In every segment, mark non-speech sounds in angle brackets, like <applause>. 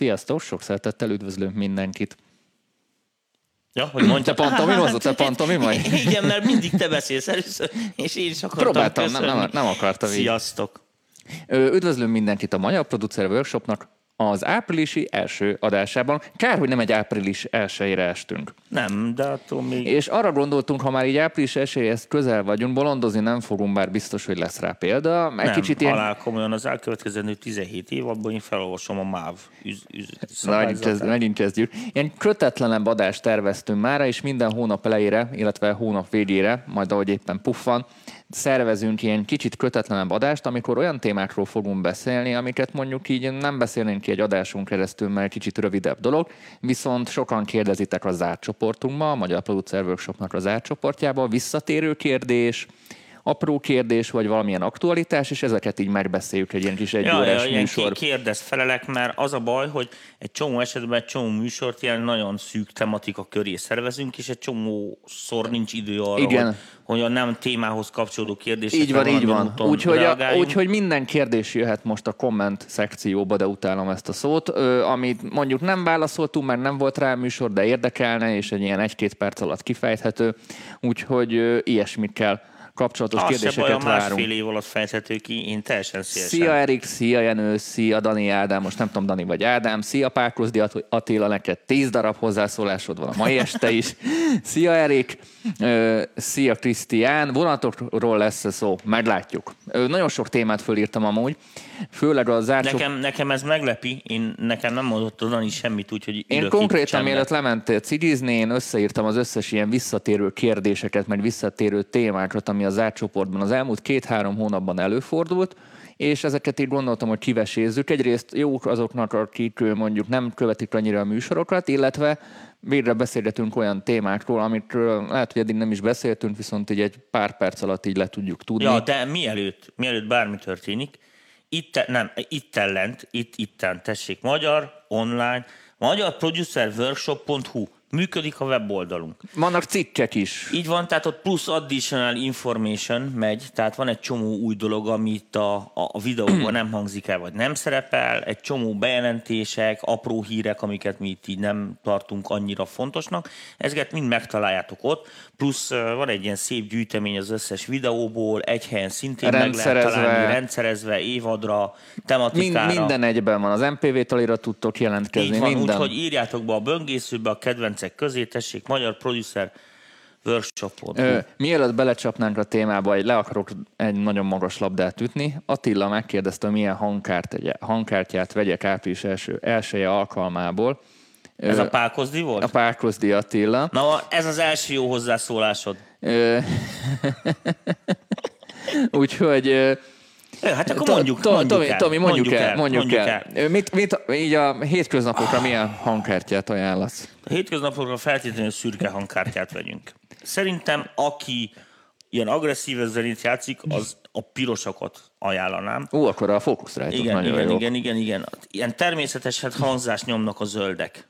Sziasztok, sok szeretettel üdvözlünk mindenkit. Ja, hogy mondja. Te pantomimozott, te <laughs> pantomimaj? Igen, mert mindig te beszélsz először, és én is akartam Próbáltam, nem, köszönni. nem, nem akartam így. Sziasztok. Ö, Üdvözlünk mindenkit a Magyar Producer Workshopnak az áprilisi első adásában. Kár, hogy nem egy április elsőjére estünk. Nem, de attól még... És arra gondoltunk, ha már így április elsőjéhez közel vagyunk, bolondozni nem fogunk, bár biztos, hogy lesz rá példa. Egy nem, kicsit ilyen... halál komolyan az elkövetkezendő 17 év, abban én felolvasom a MÁV üz, üz, megint, ez, megint kezdjük. Ilyen kötetlenebb adást terveztünk mára, és minden hónap elejére, illetve hónap végére, majd ahogy éppen puffan, szervezünk ilyen kicsit kötetlenebb adást, amikor olyan témákról fogunk beszélni, amiket mondjuk így nem beszélnénk ki egy adáson keresztül, mert kicsit rövidebb dolog, viszont sokan kérdezitek a zárt csoportunkba, a Magyar Producer Workshopnak a zárt csoportjába, visszatérő kérdés, apró kérdés, vagy valamilyen aktualitás, és ezeket így megbeszéljük egy ilyen kis egy Ja, ja, műsor. ké- kérdez, felelek, mert az a baj, hogy egy csomó esetben egy csomó műsort ilyen nagyon szűk tematika köré szervezünk, és egy csomószor nincs idő arra, Igen. hogy, hogy a nem témához kapcsolódó kérdésekre Így van, így van. Úgyhogy, úgyhogy minden kérdés jöhet most a komment szekcióba, de utálom ezt a szót, ö, amit mondjuk nem válaszoltunk, mert nem volt rá műsor, de érdekelne, és egy ilyen egy-két perc alatt kifejthető. Úgyhogy ö, ilyesmikkel kapcsolatos Az se baj, a kérdéseket másfél várunk. év alatt fejthető ki, én teljesen szívesen. Szia Erik, szia Jenő, szia Dani Ádám, most nem tudom Dani vagy Ádám, szia At- Attila, neked tíz darab hozzászólásod van a mai este is. <laughs> Szia Erik, szia Krisztián, vonatokról lesz szó, meglátjuk. Nagyon sok témát fölírtam amúgy, főleg a zárt Nekem, nekem ez meglepi, én, nekem nem mondott a Dani semmit, úgyhogy Én konkrétan, mielőtt lementél cigizni, én összeírtam az összes ilyen visszatérő kérdéseket, meg visszatérő témákat, ami a zárt csoportban az elmúlt két-három hónapban előfordult, és ezeket így gondoltam, hogy kivesézzük. Egyrészt jók azoknak, akik mondjuk nem követik annyira a műsorokat, illetve végre beszélgetünk olyan témákról, amikről lehet, hogy eddig nem is beszéltünk, viszont így egy pár perc alatt így le tudjuk tudni. Ja, de mielőtt, mielőtt bármi történik, itt, nem, itt lent, itt, itten, tessék, magyar, online, magyarproducerworkshop.hu, működik a weboldalunk. Vannak cikkek is. Így van, tehát ott plusz additional information megy, tehát van egy csomó új dolog, ami itt a, a, a videóban nem hangzik el, vagy nem szerepel, egy csomó bejelentések, apró hírek, amiket mi itt így nem tartunk annyira fontosnak, ezeket mind megtaláljátok ott, plusz van egy ilyen szép gyűjtemény az összes videóból, egy helyen szintén meg lehet találni, rendszerezve, évadra, Mind, tematikára. minden egyben van. Az MPV talira tudtok jelentkezni. Így van, úgyhogy írjátok be a böngészőbe a kedvencek közé, tessék, magyar producer workshopot. Ö, mielőtt belecsapnánk a témába, le akarok egy nagyon magas labdát ütni. Attila megkérdezte, milyen hangkárt, hangkártyát vegyek április első, elsője alkalmából. Ez Ö, a Pálkozdi volt? a Párkozdi Attila. Na, ez az első jó hozzászólásod. <laughs> Úgyhogy Hát akkor mondjuk, mondjuk Tomi, el. Tomi, mondjuk, el, mondjuk, el. Mit, mit, így a hétköznapokra milyen hangkártyát ajánlasz? A hétköznapokra feltétlenül szürke hangkártyát vegyünk. Szerintem, aki ilyen agresszív zenét játszik, az a pirosakat ajánlanám. Ó, akkor a fókuszrájtok Igen, nagyon igen, jó. igen, igen, igen. Ilyen természetes hát hangzást nyomnak a zöldek.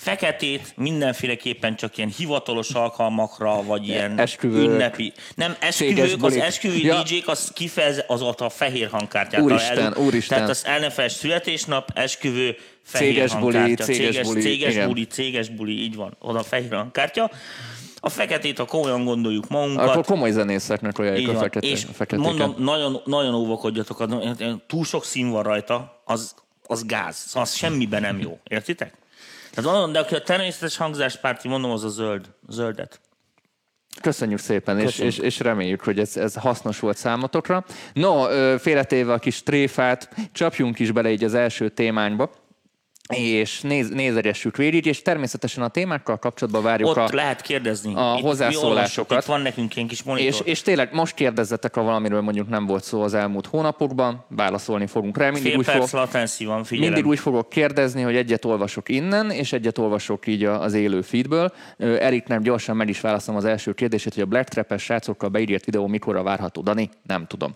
Feketét mindenféleképpen csak ilyen hivatalos alkalmakra, vagy ilyen Esküvők. ünnepi. Nem, esküvők, az bulik. esküvő Ja. DJ-k, az kifejez az ott a fehér hangkártyát. Úristen, úristen. Tehát az el ne felejtsd, születésnap, esküvő, fehér Céges buli, hangkártya. céges céges, buli, céges igen. buli, céges buli, így van. Oda fehér hangkártya. A feketét, ha komolyan gondoljuk magunkat, Akkor komoly zenészeknek így a fekete, és feketéket. mondom, nagyon, nagyon óvakodjatok, túl sok szín van rajta, az, az gáz, szóval az semmiben nem jó, értitek? Tehát mondom, de aki a természetes hangzáspárti, mondom, az a zöld, zöldet. Köszönjük szépen, és, Köszönjük. és, és reméljük, hogy ez, ez hasznos volt számotokra. No, félretéve a kis tréfát, csapjunk is bele így az első témányba, és néz, nézegessük végig, és természetesen a témákkal kapcsolatban várjuk Ott a... lehet kérdezni. a Itt hozzászólásokat. Itt van nekünk ilyen kis monitor. És, és tényleg most kérdezzetek, ha valamiről mondjuk nem volt szó az elmúlt hónapokban, válaszolni fogunk rá. Mindig Fél úgy, perc fog, van, figyelem. mindig úgy fogok kérdezni, hogy egyet olvasok innen, és egyet olvasok így a- az élő feedből. Eriknek gyorsan meg is válaszolom az első kérdését, hogy a Black Trap-es srácokkal beírt videó mikorra várható. Dani? Nem tudom.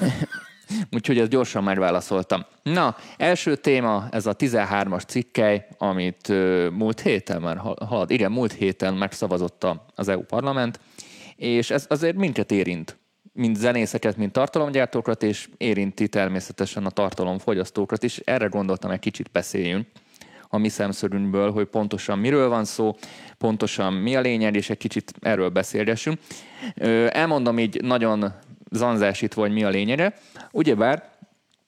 <laughs> <laughs> Úgyhogy ezt gyorsan megválaszoltam. Na, első téma, ez a 13-as cikkely, amit múlt héten már hal- halad, igen, múlt héten megszavazott az EU parlament, és ez azért minket érint mind zenészeket, mind tartalomgyártókat, és érinti természetesen a tartalomfogyasztókat is. Erre gondoltam, egy kicsit beszéljünk a mi szemszögünkből, hogy pontosan miről van szó, pontosan mi a lényeg, és egy kicsit erről beszélgessünk. Elmondom így nagyon zanzásítva, hogy mi a lényege. Ugyebár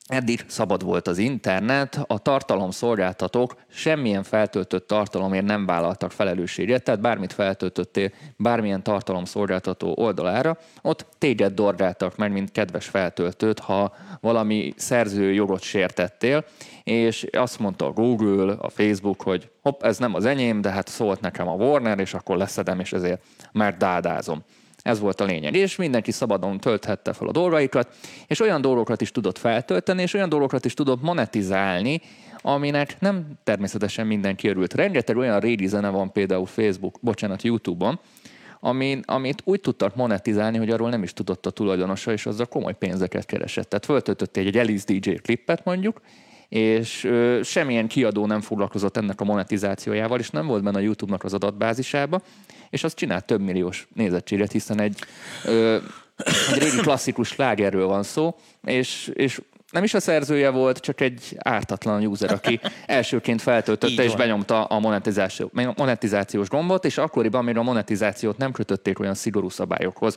Eddig szabad volt az internet, a tartalomszolgáltatók semmilyen feltöltött tartalomért nem vállaltak felelősséget, tehát bármit feltöltöttél bármilyen tartalomszolgáltató oldalára, ott téged dorgáltak meg, mint kedves feltöltőt, ha valami szerző jogot sértettél, és azt mondta a Google, a Facebook, hogy hopp, ez nem az enyém, de hát szólt nekem a Warner, és akkor leszedem, és ezért már dádázom. Ez volt a lényeg. És mindenki szabadon tölthette fel a dolgaikat, és olyan dolgokat is tudott feltölteni, és olyan dolgokat is tudott monetizálni, aminek nem természetesen mindenki örült. Rengeteg olyan régi zene van például Facebook, bocsánat, YouTube-on, amin, amit úgy tudtak monetizálni, hogy arról nem is tudott a tulajdonosa, és azzal komoly pénzeket keresett. Tehát föltöltött egy Alice DJ klippet mondjuk, és ö, semmilyen kiadó nem foglalkozott ennek a monetizációjával, és nem volt benne a YouTube-nak az adatbázisába, és az csinált több milliós nézettséget, hiszen egy, ö, egy régi klasszikus slágerről van szó, és, és nem is a szerzője volt, csak egy ártatlan user, aki elsőként feltöltötte és benyomta a monetizáció, monetizációs gombot, és akkoriban még a monetizációt nem kötötték olyan szigorú szabályokhoz,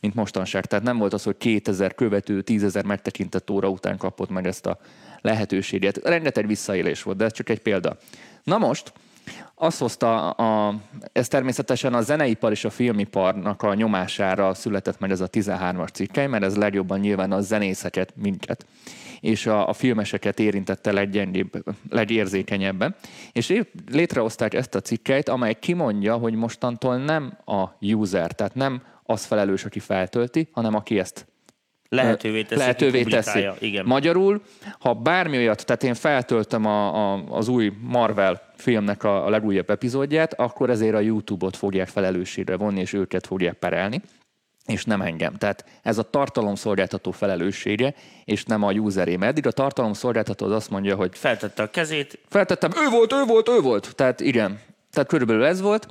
mint mostanság. Tehát nem volt az, hogy 2000 követő, 10.000 megtekintett óra után kapott meg ezt a lehetőséget. Rengeteg visszaélés volt, de ez csak egy példa. Na most, azt hozta, a, ez természetesen a zeneipar és a filmiparnak a nyomására született meg ez a 13-as cikkely, mert ez legjobban nyilván a zenészeket, minket, és a, a filmeseket érintette leggyengébb, legérzékenyebben. És létrehozták ezt a cikkeit, amely kimondja, hogy mostantól nem a user, tehát nem az felelős, aki feltölti, hanem aki ezt lehetővé teszi. Lehetővé teszi. Igen. Magyarul, ha bármi olyat, tehát én feltöltöm a, a, az új Marvel filmnek a, a legújabb epizódját, akkor ezért a YouTube-ot fogják felelősségre vonni, és őket fogják perelni és nem engem. Tehát ez a tartalomszolgáltató felelőssége, és nem a useré. Mert eddig a tartalomszolgáltató az azt mondja, hogy... Feltette a kezét. Feltettem, ő volt, ő volt, ő volt. Tehát igen, tehát körülbelül ez volt,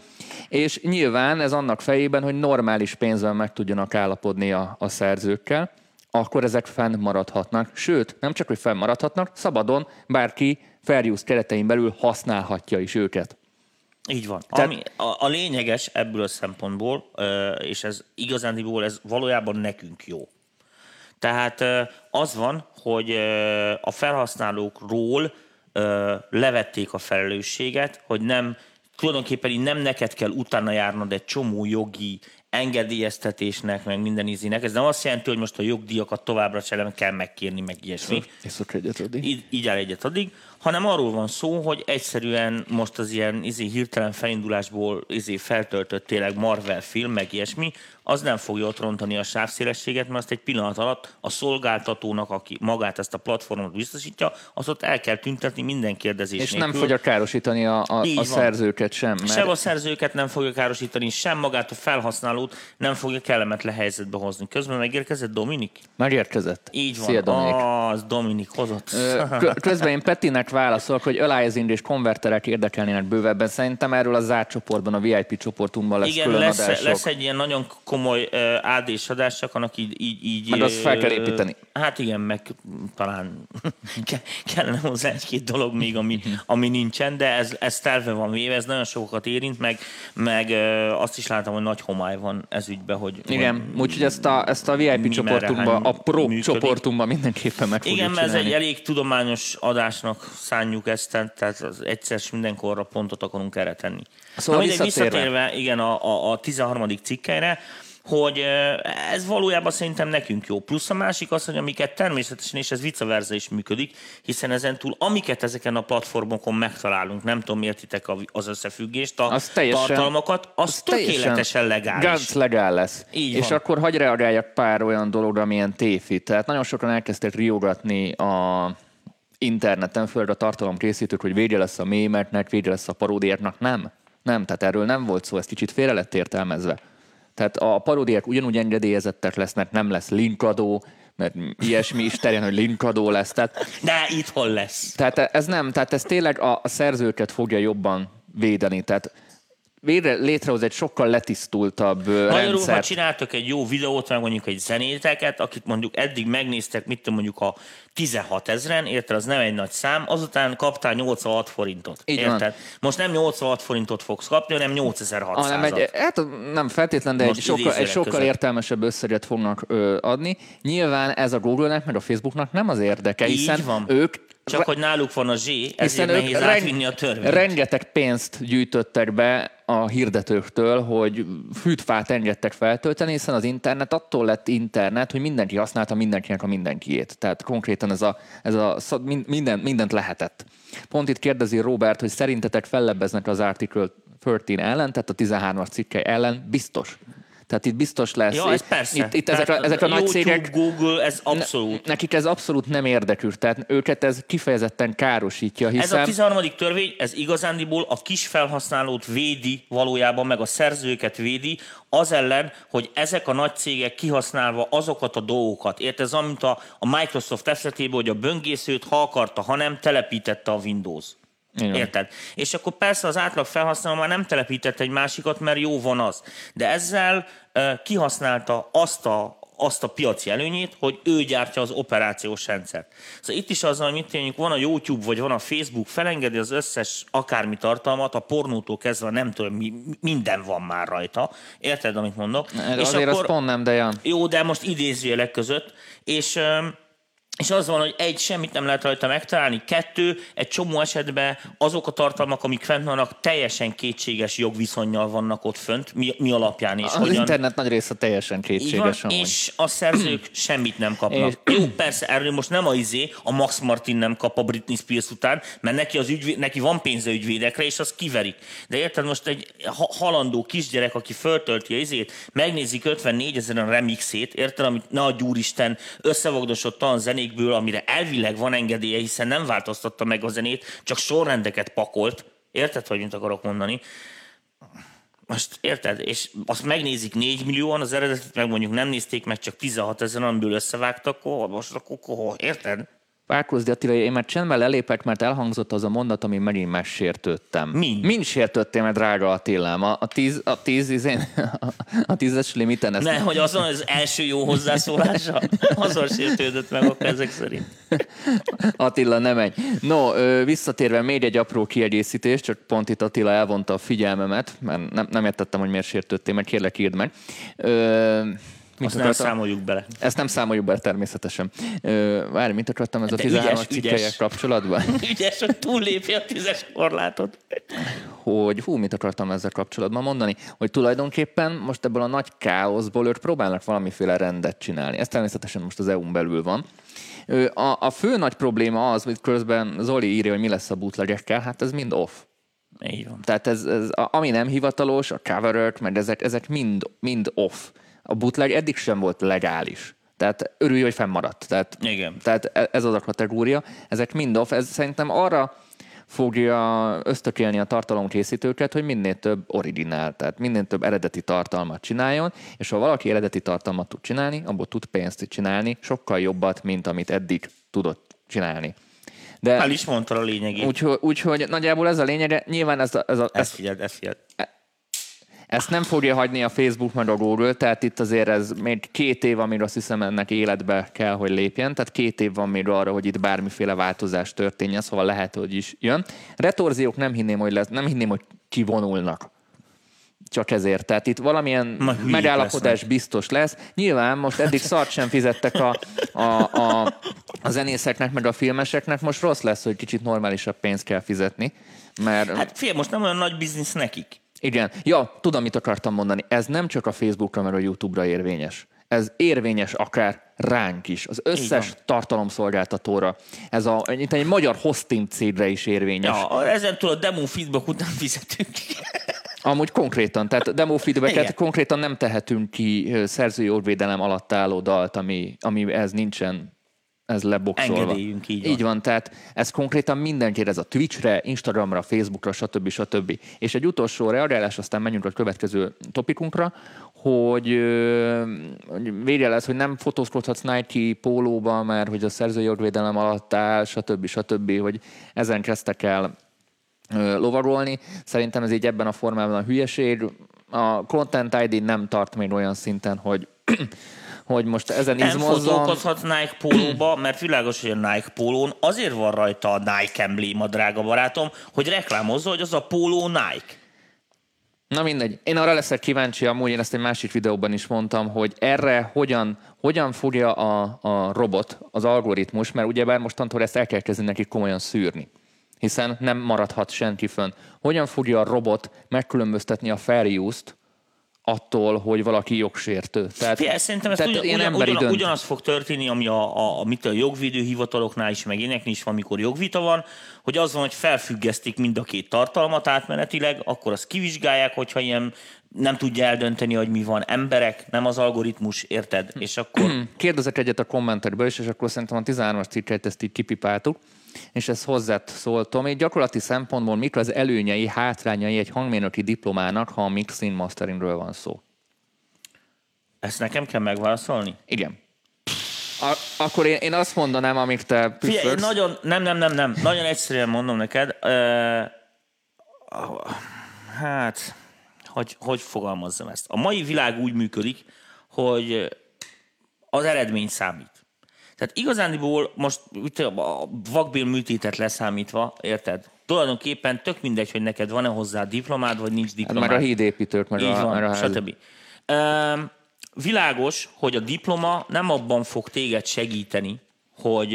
és nyilván ez annak fejében, hogy normális pénzben meg tudjanak állapodni a, a szerzőkkel, akkor ezek fennmaradhatnak. Sőt, nem csak, hogy fennmaradhatnak, szabadon bárki fair use keretein belül használhatja is őket. Így van. Tehát... Ami a, a lényeges ebből a szempontból, és ez igazándiból ez valójában nekünk jó. Tehát az van, hogy a felhasználókról levették a felelősséget, hogy nem tulajdonképpen így nem neked kell utána járnod egy csomó jogi engedélyeztetésnek, meg minden ízinek. Ez nem azt jelenti, hogy most a jogdíjakat továbbra sem kell megkérni, meg ilyesmi. Észak egyet addig. Így, így áll egyet addig, hanem arról van szó, hogy egyszerűen most az ilyen izé, hirtelen felindulásból izé, feltöltött tényleg Marvel film, meg ilyesmi, az nem fogja ott rontani a sávszélességet, mert azt egy pillanat alatt a szolgáltatónak, aki magát ezt a platformot biztosítja, azt ott el kell tüntetni minden kérdezés És nélkül. nem fogja károsítani a, a, a szerzőket sem. Mert... Sem a szerzőket nem fogja károsítani, sem magát a felhasználót nem fogja kellemetlen helyzetbe hozni. Közben megérkezett Dominik? Megérkezett. Így van. Szia, Dominik. Az Dominik hozott. Közben én Petinek válaszolok, hogy aliasing és konverterek érdekelnének bővebben. Szerintem erről a zárt csoportban, a VIP csoportunkban lesz Igen, lesz, lesz egy ilyen nagyon komoly uh, AD-s adás, csak annak így, így, így... Meg azt fel kell építeni. Hát igen, meg talán <laughs> kellene hozzá egy-két dolog még, ami, ami nincsen, de ez, ez terve van véve, ez nagyon sokat érint, meg, meg uh, azt is látom, hogy nagy homály van ez ügyben, hogy... Igen, úgyhogy ezt a, ezt a VIP csoportunkban, a pro működik. csoportunkban mindenképpen meg Igen, mert ez egy elég tudományos adásnak szánjuk ezt, tehát az egyszer mindenkorra pontot akarunk erre tenni. Szóval Na, visszatérve. visszatérve, igen, a, a, a 13. cikkelyre, hogy ez valójában szerintem nekünk jó. Plusz a másik az, hogy amiket természetesen, és ez vice versa is működik, hiszen ezen túl, amiket ezeken a platformokon megtalálunk, nem tudom, értitek az összefüggést, a az teljesen, tartalmakat, az, az tökéletesen legális. Ganz legál lesz. Így és van. akkor hagyj reagáljak pár olyan dologra, amilyen téfi. Tehát nagyon sokan elkezdtek riogatni a interneten, főleg a tartalomkészítők, hogy vége lesz a mémeknek, vége lesz a paródiáknak. Nem. Nem, tehát erről nem volt szó, ez kicsit félre lett értelmezve. Tehát a paródiák ugyanúgy engedélyezettek lesznek, nem lesz linkadó, mert ilyesmi is terjen, hogy linkadó lesz. Tehát, De itthon lesz. Tehát ez nem, tehát ez tényleg a, a szerzőket fogja jobban védeni. Tehát létrehoz egy sokkal letisztultabb Magyarul, ha csináltok egy jó videót, meg mondjuk egy zenéteket, akit mondjuk eddig megnéztek, mit tudom, mondjuk a 16 ezeren, érted, az nem egy nagy szám, azután kaptál 86 forintot. Így érted? Van. Most nem 86 forintot fogsz kapni, hanem 8600 hanem egy, Hát nem feltétlen, de Most egy sokkal, egy sokkal értelmesebb összeget fognak ö, adni. Nyilván ez a Google-nek, meg a Facebooknak nem az érdeke, hiszen Így van. ők csak hogy náluk van a Z, ezért nehéz reng- átvinni a törvényt. Rengeteg pénzt gyűjtöttek be a hirdetőktől, hogy fűtfát engedtek feltölteni, hiszen az internet attól lett internet, hogy mindenki használta mindenkinek a mindenkiét. Tehát konkrétan ez a, ez a minden, mindent lehetett. Pont itt kérdezi Robert, hogy szerintetek fellebbeznek az Article 13 ellen, tehát a 13-as cikke ellen, biztos. Tehát itt biztos lesz. Ja, ez persze. Itt, itt ezek a, ezek a nagy cégek... Google, ez abszolút. Nekik ez abszolút nem érdekük, tehát őket ez kifejezetten károsítja, hiszen... Ez a 13. törvény, ez igazándiból a kis felhasználót védi valójában, meg a szerzőket védi, az ellen, hogy ezek a nagy cégek kihasználva azokat a dolgokat, érted, ez amit a, a Microsoft esetében, hogy a böngészőt, ha akarta, ha nem, telepítette a Windows. Igen. Érted? És akkor persze az átlag felhasználó már nem telepített egy másikat, mert jó van az. De ezzel uh, kihasználta azt a, azt a piaci előnyét, hogy ő gyártja az operációs rendszert. Szóval itt is az, hogy mit mondjuk van a YouTube, vagy van a Facebook, felengedi az összes akármi tartalmat, a pornótól kezdve nem tudom, mi, minden van már rajta. Érted, amit mondok? De és azért akkor, az pont nem, de Jan. Jó, de most idézőjelek között. És um, és az van, hogy egy, semmit nem lehet rajta megtalálni, kettő, egy csomó esetben azok a tartalmak, amik fent vannak, teljesen kétséges jogviszonyjal vannak ott fönt, mi, mi alapján is. Az hogyan... internet nagy része teljesen kétséges. Van, és a szerzők <clears throat> semmit nem kapnak. És... Jó, persze, erről most nem a izé, a Max Martin nem kap a Britney Spears után, mert neki, az ügyvéd, neki van pénze ügyvédekre, és az kiverik. De érted, most egy halandó kisgyerek, aki föltölti a izét, megnézik 54 ezeren a remixét, érted, amit ne a gyúristen összevogdosott a zenét, zenékből, amire elvileg van engedélye, hiszen nem változtatta meg a zenét, csak sorrendeket pakolt. Érted, hogy mit akarok mondani? Most érted? És azt megnézik 4 millióan, az eredetet meg mondjuk nem nézték meg, csak 16 ezer, amiből összevágtak, akkor most akkor, érted? Párkozdi Attila, én már csendben lelépek, mert elhangzott az a mondat, ami megint megsértődtem. Mind? Mind sértődtél, mert drága Attilám. A, a, tíz, a, tíz, izén, a tízes limiten ezt... Ne, hogy azon az első jó hozzászólása, azon sértődött meg akkor ezek szerint. Attila, nem egy. No, visszatérve még egy apró kiegészítés, csak pont itt Attila elvonta a figyelmemet, mert nem, nem értettem, hogy miért sértődtél, mert kérlek írd meg. Ö, Mit Azt nem számoljuk bele. Ezt nem számoljuk bele természetesen. Várj, mit akartam ez De a 13 cikkelyek kapcsolatban? <laughs> ügyes, hogy túllépje a tízes korlátot. Hogy, hú, mit akartam ezzel kapcsolatban mondani? Hogy tulajdonképpen most ebből a nagy káoszból ők próbálnak valamiféle rendet csinálni. Ez természetesen most az EU-n belül van. A, a fő nagy probléma az, hogy közben Zoli írja, hogy mi lesz a bootlegekkel, hát ez mind off. Így van. Tehát ez, ez, ami nem hivatalos, a cover meg ezek, ezek mind, mind off a bootleg eddig sem volt legális. Tehát örülj, hogy fennmaradt. Tehát, Igen. tehát e- ez az a kategória. Ezek mind off. Ez szerintem arra fogja ösztökélni a tartalomkészítőket, hogy minél több originál, tehát minél több eredeti tartalmat csináljon, és ha valaki eredeti tartalmat tud csinálni, abból tud pénzt csinálni, sokkal jobbat, mint amit eddig tudott csinálni. De, El is mondta a lényegét. Úgyhogy úgy, nagyjából ez a lényege. Nyilván ez a... Ez, a, ez, ez figyeld, ez figyeld. Ezt nem fogja hagyni a Facebook meg a Google, tehát itt azért ez még két év, amire azt hiszem ennek életbe kell, hogy lépjen, tehát két év van még arra, hogy itt bármiféle változás történjen, szóval lehet, hogy is jön. Retorziók nem hinném, hogy, lesz, nem hinném, hogy kivonulnak csak ezért. Tehát itt valamilyen megállapodás lesznek. biztos lesz. Nyilván most eddig szart sem fizettek a, a, a, a zenészeknek, meg a filmeseknek, most rossz lesz, hogy kicsit normálisabb pénzt kell fizetni. Mert... Hát fél, most nem olyan nagy biznisz nekik. Igen. Ja, tudom, mit akartam mondani. Ez nem csak a Facebookra, mert a YouTube-ra érvényes. Ez érvényes akár ránk is, az összes tartalomszolgáltatóra. Ez a, itt egy magyar hosting cégre is érvényes. Ja, ezen túl a demo feedback után <laughs> fizetünk. Amúgy konkrétan, tehát demo feedbacket Igen. konkrétan nem tehetünk ki szerzői jogvédelem alatt álló dalt, ami, ami ez nincsen ez leboxolva. Engedélyünk, így van. Így van, tehát ez konkrétan mindenkire, ez a Twitchre, Instagramra, Facebookra, stb. stb. És egy utolsó reagálás, aztán menjünk a következő topikunkra, hogy, hogy vége lesz, hogy nem fotózkodhatsz Nike pólóba, mert hogy a szerzői jogvédelem alatt áll, stb. stb. hogy ezen kezdtek el lovagolni. Szerintem ez így ebben a formában a hülyeség. A Content ID nem tart még olyan szinten, hogy hogy most ezen nem izmozzon. Nem fotókozhat Nike pólóba, mert világos, hogy a Nike pólón azért van rajta a Nike embléma, drága barátom, hogy reklámozza, hogy az a póló Nike. Na mindegy. Én arra leszek kíváncsi, amúgy én ezt egy másik videóban is mondtam, hogy erre hogyan, hogyan fogja a, a robot, az algoritmus, mert ugyebár mostantól ezt el kell kezdeni neki komolyan szűrni hiszen nem maradhat senki fönn. Hogyan fogja a robot megkülönböztetni a fair use-t attól, hogy valaki jogsértő. Tehát, Fé, szerintem ez ugyan, ugyan, ugyan, ugyanaz fog történni, ami a, a, a, a jogvédő hivataloknál is, meg énekni is van, amikor jogvita van, hogy az van, hogy felfüggesztik mind a két tartalmat átmenetileg, akkor azt kivizsgálják, hogyha ilyen nem tudja eldönteni, hogy mi van. Emberek, nem az algoritmus, érted? És akkor... <clears throat> Kérdezek egyet a kommentekből is, és akkor szerintem a 13-as cikket ezt így kipipáltuk és ez hozzát szól, Tomi. Gyakorlati szempontból mik az előnyei, hátrányai egy hangmérnöki diplomának, ha a mixing masteringről van szó? Ezt nekem kell megválaszolni? Igen. A, akkor én, én azt mondanám, amit te. Figyelj, nagyon, nem, nem, nem, nem. Nagyon egyszerűen mondom neked. Uh, hát, hogy, hogy fogalmazzam ezt? A mai világ úgy működik, hogy az eredmény számít. Tehát igazándiból most a vakbél műtétet leszámítva, érted? Tulajdonképpen tök mindegy, hogy neked van-e hozzá diplomád, vagy nincs diplomád. Hát meg a hídépítők, meg Így a, van, a stb. Um, világos, hogy a diploma nem abban fog téged segíteni, hogy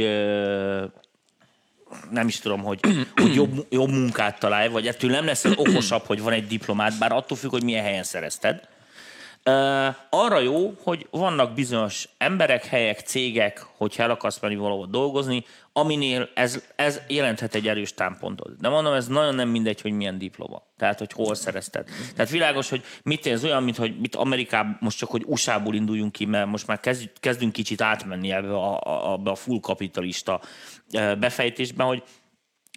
nem is tudom, hogy, hogy jobb, jobb munkát találj, vagy ettől nem lesz okosabb, hogy van egy diplomád, bár attól függ, hogy milyen helyen szerezted. Arra jó, hogy vannak bizonyos emberek, helyek, cégek, hogyha el akarsz menni valahol dolgozni, aminél ez, ez jelenthet egy erős támpontot. De mondom, ez nagyon nem mindegy, hogy milyen diploma. Tehát, hogy hol szerezted. Tehát világos, hogy mit ez olyan, mint hogy mit Amerikában, most csak, hogy USA-ból induljunk ki, mert most már kezdünk kicsit átmenni ebbe a, a, a full kapitalista befejtésben, hogy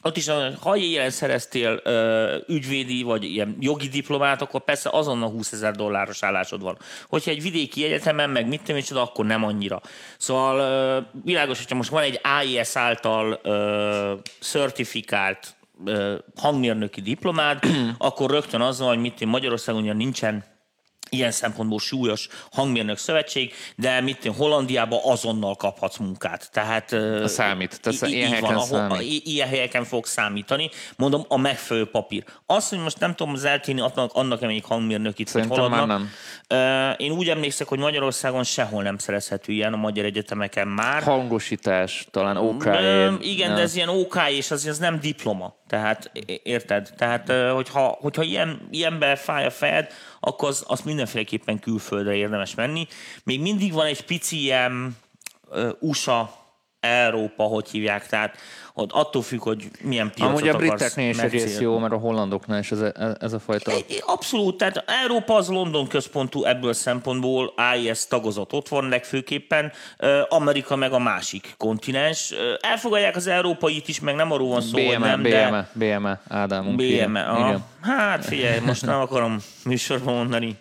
ott is, ha ilyen szereztél ö, ügyvédi vagy ilyen jogi diplomát, akkor persze azonnal 20 ezer dolláros állásod van. Hogyha egy vidéki egyetemen, meg mit tudom csoda, akkor nem annyira. Szóval ö, világos, hogyha most van egy AIS által ö, certifikált hangmérnöki diplomád, <clears throat> akkor rögtön azzal, hogy mit Magyarországon ugye nincsen ilyen szempontból súlyos hangmérnök szövetség, de mit Hollandiában azonnal kaphatsz munkát. Tehát, a számít. Tehát í- ilyen, helyeken van, számít. Ahol, ilyen helyeken fog számítani. Mondom, a megfelelő papír. Azt, hogy most nem tudom az eltérni, annak, annak még hangmérnök itt, hogy haladnak. Nem. Én úgy emlékszek, hogy Magyarországon sehol nem szerezhető ilyen a magyar egyetemeken már. Hangosítás, talán OK. Igen, de ez ilyen OK, és az, az nem diploma. Tehát érted? Tehát, hogyha, hogyha ilyen, ilyenbe fáj a fejed, akkor az, azt mindenféleképpen külföldre érdemes menni. Még mindig van egy pici ilyen uh, USA Európa, hogy hívják, tehát ott attól függ, hogy milyen piacot Amúgy a briteknél is egész jó, mert a hollandoknál is ez a, ez a fajta... Abszolút, tehát Európa az London központú ebből szempontból, AIS tagozat ott van legfőképpen, Amerika meg a másik kontinens. Elfogadják az európait is, meg nem arról van szó, BME, hogy nem, BME, de... BME, Ádám. BME, Hát figyelj, most nem akarom műsorban mondani.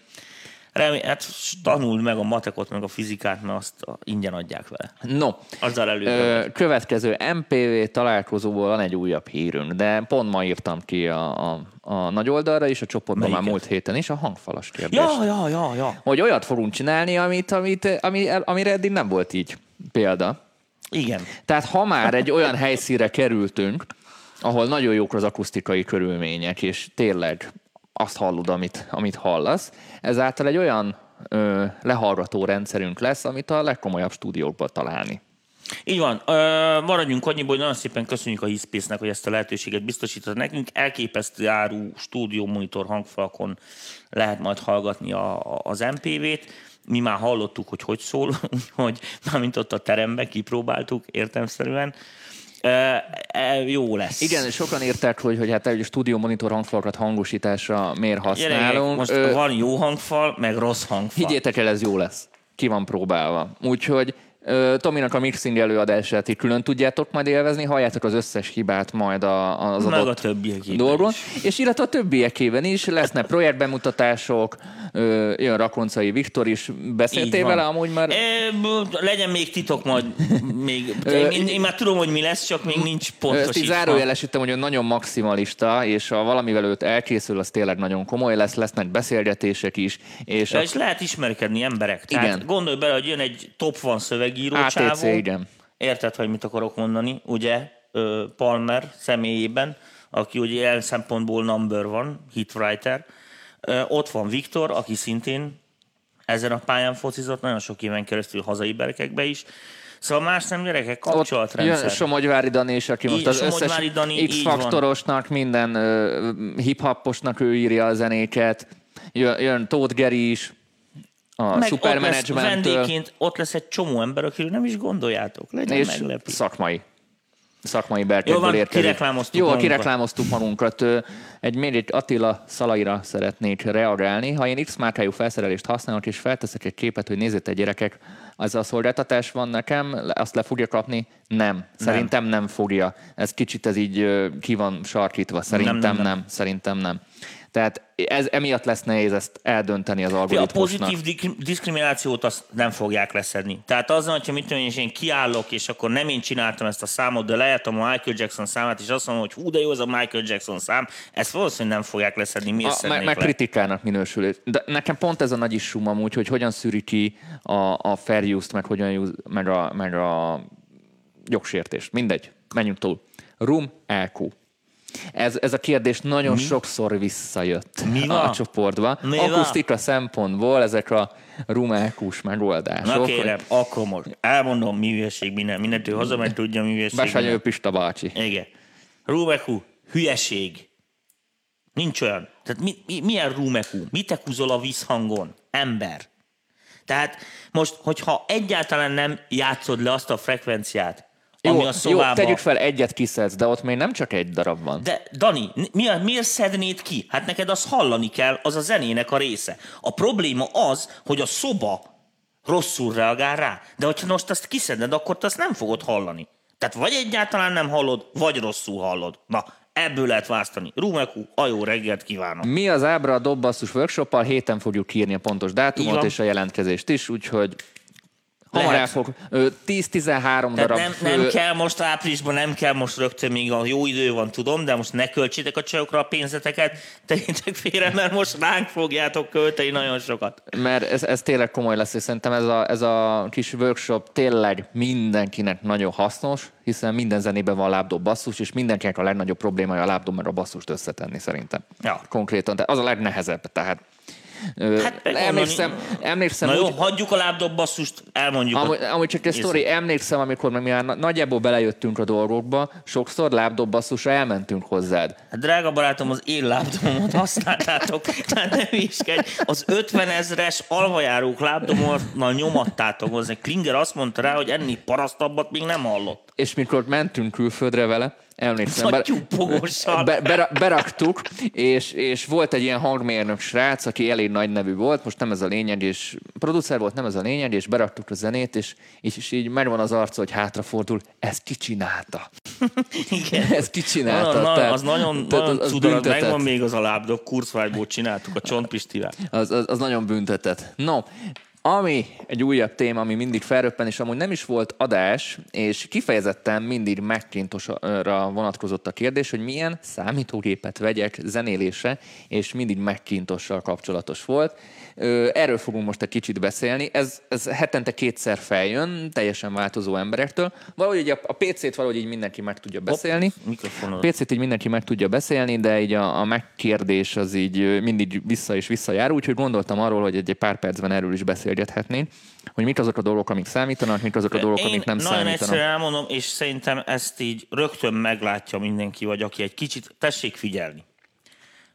Remé- hát tanuld meg a matekot, meg a fizikát, mert azt ingyen adják vele. No, Azzal elő. következő MPV találkozóból van egy újabb hírünk, de pont ma írtam ki a, a, a nagy oldalra is, a csoportban már múlt héten is, a hangfalas kérdés. Ja, ja, ja, ja. Hogy olyat fogunk csinálni, amit, amit, ami, amire eddig nem volt így példa. Igen. Tehát ha már egy olyan helyszínre kerültünk, ahol nagyon jók az akusztikai körülmények, és tényleg azt hallod, amit, amit hallasz. Ezáltal egy olyan ö, lehallgató rendszerünk lesz, amit a legkomolyabb stúdiókban találni. Így van. Ö, maradjunk annyiból, hogy nagyon szépen köszönjük a Hispace-nek, hogy ezt a lehetőséget biztosított nekünk. Elképesztő áru stúdió monitor hangfalakon lehet majd hallgatni a, a, az MPV-t. Mi már hallottuk, hogy hogy szól, <laughs> hogy mint ott a teremben kipróbáltuk értemszerűen jó lesz. Igen, sokan írták, hogy, hogy hát egy stúdió monitor hangfalakat hangosításra miért használunk. Gyerekek, most Ö, van jó hangfal, meg rossz hangfal. Higgyétek el, ez jó lesz. Ki van próbálva. Úgyhogy Tominak a mixing előadását így külön tudjátok majd élvezni, halljátok az összes hibát majd a, az Meg a adott többiekében dolgon. is. És illetve a többiekében is lesznek projektbemutatások, jön Rakoncai Viktor is. Beszéltél vele amúgy már? E, legyen még titok majd. Még, <laughs> én, én, már tudom, hogy mi lesz, csak még nincs Ezt így zárójelesítem, hogy ő nagyon maximalista, és ha valamivel őt elkészül, az tényleg nagyon komoly lesz, lesznek beszélgetések is, és Ja, a és lehet ismerkedni emberek. Tehát Igen. gondolj bele, hogy jön egy top van szövegíró ATC, csávó. igen. Érted, hogy mit akarok mondani? Ugye Palmer személyében, aki ugye ilyen szempontból number van, hitwriter. Ott van Viktor, aki szintén ezen a pályán focizott, nagyon sok éven keresztül hazai berkekbe is. Szóval más nem gyerekek, Ott jön kapcsolatrendszer. Somogyvári Dani is, aki most az Somogyvári összes Dani, X-faktorosnak, minden ö, hip-hoposnak ő írja a zenéket. Jön, jön Tóth Geri is, a Meg ott lesz vendégként, ott lesz egy csomó ember, akiről nem is gondoljátok. Legyen és meglepő. szakmai. Szakmai Jó berkekből van, érkezik. kireklámoztuk Jó, magunkat. kireklámoztuk magunkat. Egy egy Attila szalaira szeretnék reagálni. Ha én X márkájú felszerelést használok, és felteszek egy képet, hogy nézzétek gyerekek, az a szolgáltatás van nekem, azt le fogja kapni? Nem. Szerintem nem fogja. Ez kicsit ez így ki van sarkítva. Szerintem nem, nem, nem, nem. Szerintem nem. Tehát ez emiatt lesz nehéz ezt eldönteni az Fia, A algoritmusnak. pozitív diszkriminációt azt nem fogják leszedni. Tehát az, hogyha mit tudom én, és én kiállok, és akkor nem én csináltam ezt a számot, de lehetem a Michael Jackson számát, és azt mondom, hogy hú, de jó ez a Michael Jackson szám, ezt valószínűleg nem fogják leszedni. Miért A, meg, meg le? kritikának minősül. De nekem pont ez a nagy issum amúgy, hogy hogyan szűri ki a, a fair use-t, meg hogyan use, meg a, meg a jogsértést. Mindegy, menjünk túl. Room EQ. Ez, ez a kérdés nagyon Mi? sokszor visszajött Mi van? a csoportba. Mi van? Akusztika szempontból ezek a EQ-s megoldások. Na kérem, akkor most elmondom, mi hülyeség, minden, mindentől hazamegy, tudja, mi hülyeség. Besanyő. Pista bácsi. Igen. Rúmekú, hülyeség. Nincs olyan. Tehát mi, mi, milyen rúmekú? Mit te húzol a vízhangon? Ember. Tehát most, hogyha egyáltalán nem játszod le azt a frekvenciát, ami Jó, a jó, szobában... tegyük fel, egyet kiszedsz, de ott még nem csak egy darab van. De Dani, mi, miért szednéd ki? Hát neked azt hallani kell, az a zenének a része. A probléma az, hogy a szoba rosszul reagál rá. De hogyha most azt kiszeded, akkor te azt nem fogod hallani. Tehát vagy egyáltalán nem hallod, vagy rosszul hallod. Na, ebből lehet választani. Rumekú, a jó reggelt kívánok. Mi az ábra a Dobbasszus workshoppal, héten fogjuk írni a pontos dátumot van. és a jelentkezést is, úgyhogy hamar el fog. ö, 10-13 Tehát darab. nem, nem ö, kell most áprilisban, nem kell most rögtön, még a jó idő van, tudom, de most ne költsétek a csajokra a pénzeteket, tegyétek félre, mert most ránk fogjátok költeni nagyon sokat. mert ez, ez tényleg komoly lesz, és szerintem ez a, ez a kis workshop tényleg mindenkinek nagyon hasznos, hiszen minden zenében van lábdob basszus, és mindenkinek a legnagyobb problémája a lábdob meg a basszust összetenni szerintem. Ja. Konkrétan, tehát az a legnehezebb, tehát Hát emlékszem, mondani- emlékszem Na jó, úgy, hagyjuk a lábdob basszust, elmondjuk. Amúgy, a- amúgy csak egy sztori, emlékszem, amikor meg mi már na- nagyjából belejöttünk a dolgokba, sokszor lábdobbasszusra elmentünk hozzád. Hát drága barátom, az én lábdomomat használtátok, <laughs> tehát nem iskedj. Az 50 ezres alvajárók lábdomonnal nyomattátok. Egy Klinger azt mondta rá, hogy ennél parasztabbat még nem hallott. És mikor mentünk külföldre vele, emlékszem, tyúpogossal. be, be, beraktuk, és, és volt egy ilyen hangmérnök srác, aki elég nagy nevű volt, most nem ez a lényeg, és producer volt, nem ez a lényeg, és beraktuk a zenét, és, és, és így megvan az arca, hogy hátrafordul, ezt ki csinálta? <laughs> Igen. Ezt ki csinálta? Na, na, Tehát- az nagyon, tehát nagyon az cudarat, büntetett. megvan még az a lábdob, kurzvágyból csináltuk a csontpistivel. Az, az, az nagyon büntetett. No, ami egy újabb téma, ami mindig felröppen, és amúgy nem is volt adás, és kifejezetten mindig Macintosra vonatkozott a kérdés, hogy milyen számítógépet vegyek zenélésre, és mindig Macintossal kapcsolatos volt. Erről fogunk most egy kicsit beszélni. Ez, ez hetente kétszer feljön, teljesen változó emberektől. Valahogy így a, a PC-t valahogy így mindenki meg tudja beszélni. Mikrofonod. PC-t így mindenki meg tudja beszélni, de így a, a megkérdés az így mindig vissza és visszajár, úgyhogy gondoltam arról, hogy egy, egy pár percben erről is beszélgethetnénk, hogy mik azok a dolgok, amik számítanak, mik azok a dolgok, Én amik nem nagyon számítanak. egyszerűen elmondom, és szerintem ezt így rögtön meglátja mindenki, vagy aki egy kicsit, tessék figyelni.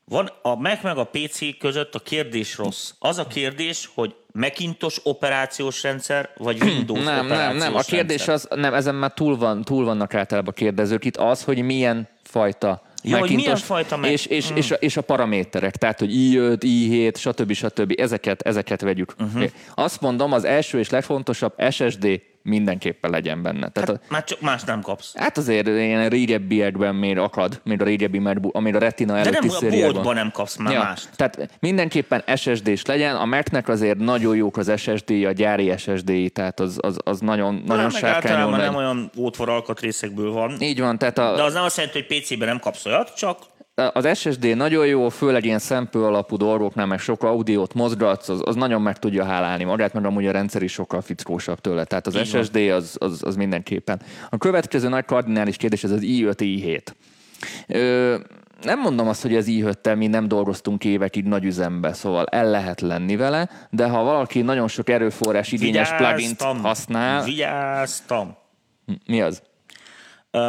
Van a Mac meg a PC között a kérdés rossz. Az a kérdés, hogy Macintosh operációs rendszer, vagy Windows Nem, nem, operációs nem. A kérdés rendszer. az, nem, ezen már túl, van, túl vannak általában a kérdezők. Itt az, hogy milyen fajta Ja, hogy milyen fajta Mac- és, és, és, a, és a paraméterek, tehát hogy i5, i7, stb. stb. Ezeket, ezeket vegyük. Uh-huh. Azt mondom, az első és legfontosabb SSD mindenképpen legyen benne. Tehát hát, a, már csak más nem kapsz. Hát azért ilyen régebbiekben még akad, még a régebbi MacBook, ami a Retina előtti De nem, a boltban nem kapsz már ja, mást. Tehát mindenképpen SSD-s legyen, a Mac-nek azért nagyon jók az SSD, a gyári SSD, tehát az, az, az nagyon, De nagyon sárkányol nem olyan ótvar alkatrészekből van. Így van, tehát a... De az nem azt jelenti, hogy PC-ben nem kapsz olyat, csak az SSD nagyon jó, főleg ilyen szempő alapú dolgoknál, meg sok audiót mozgatsz, az, az nagyon meg tudja hálálni magát, mert amúgy a rendszer is sokkal fickósabb tőle. Tehát az Igen. SSD az, az, az mindenképpen. A következő nagy kardinális kérdés ez az i5, i7. Ö, nem mondom azt, hogy az i mi nem dolgoztunk évekig nagy üzembe, szóval el lehet lenni vele, de ha valaki nagyon sok erőforrás igényes plugin használ... Vigyáztam! Mi az? Uh,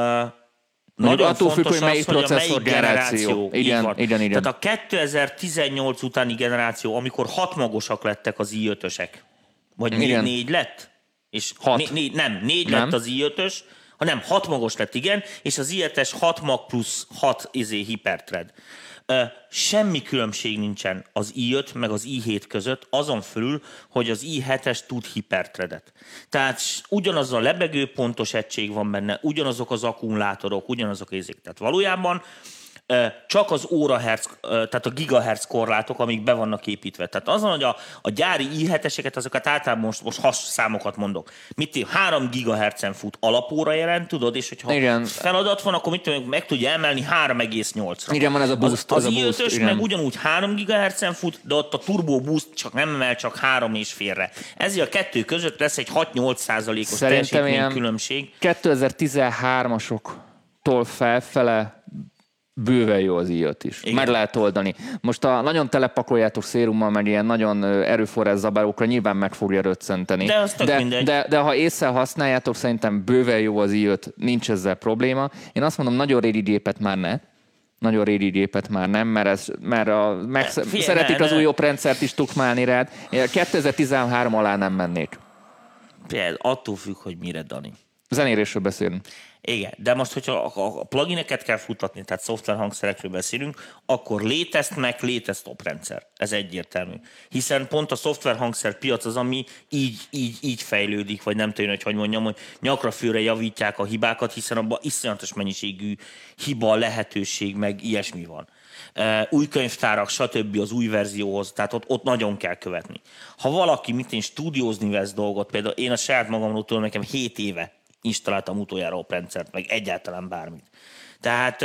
nagyon attól függ, hogy melyik processzor generáció. generáció. Igen, igen, igen. Tehát a 2018 utáni generáció, amikor hat magosak lettek az i5-ösek, vagy igen. négy lett? És hat. Né, né, nem, négy nem. lett az i5-ös, hanem hat magos lett, igen, és az i5-es 6 mag plusz 6 izé hiperthread semmi különbség nincsen az i5 meg az i7 között, azon fölül, hogy az i7-es tud hipertredet. Tehát ugyanaz a lebegő pontos egység van benne, ugyanazok az akkumulátorok, ugyanazok az Tehát valójában csak az órahertz, tehát a gigahertz korlátok, amik be vannak építve. Tehát azon, hogy a, a gyári i7-eseket, azokat általában most, most has számokat mondok. Mit 3 gigahertzen fut alapóra jelent, tudod, és hogyha igen. feladat van, akkor mit tudom, meg tudja emelni 3,8-ra. Igen, van ez a boost. Az, az, az a i5-ös igen. meg ugyanúgy 3 gigahertzen fut, de ott a turbo boost csak nem emel, csak 3 és félre. Ezért a kettő között lesz egy 6-8 százalékos teljesítmény különbség. 2013-asoktól felfele bőven jó az íjat is. Igen. Meg lehet oldani. Most a nagyon telepakoljátok szérummal, meg ilyen nagyon erőforrás zabálókra nyilván meg fogja röccenteni. De, de, de, de, ha észre használjátok, szerintem bőven jó az íjat, nincs ezzel probléma. Én azt mondom, nagyon régi gépet már ne, nagyon régi gépet már nem, mert, ez, mert a, meg, Fie, szeretik ne, az ne. új rendszert is tukmálni rád. 2013 alá nem mennék. Például attól függ, hogy mire, Dani. Zenérésről beszélünk. Igen, de most, hogyha a plugineket kell futatni, tehát szoftverhangszerekről beszélünk, akkor létezt meg létezt oprendszer. Ez egyértelmű. Hiszen pont a szoftverhangszer piac az, ami így, így, így fejlődik, vagy nem tudom, hogy hogy mondjam, hogy nyakra főre javítják a hibákat, hiszen abban iszonyatos mennyiségű hiba, lehetőség, meg ilyesmi van új könyvtárak, stb. az új verzióhoz, tehát ott, ott nagyon kell követni. Ha valaki, mint én, stúdiózni vesz dolgot, például én a saját magamról tudom, nekem 7 éve installáltam utoljára a rendszert, meg egyáltalán bármit. Tehát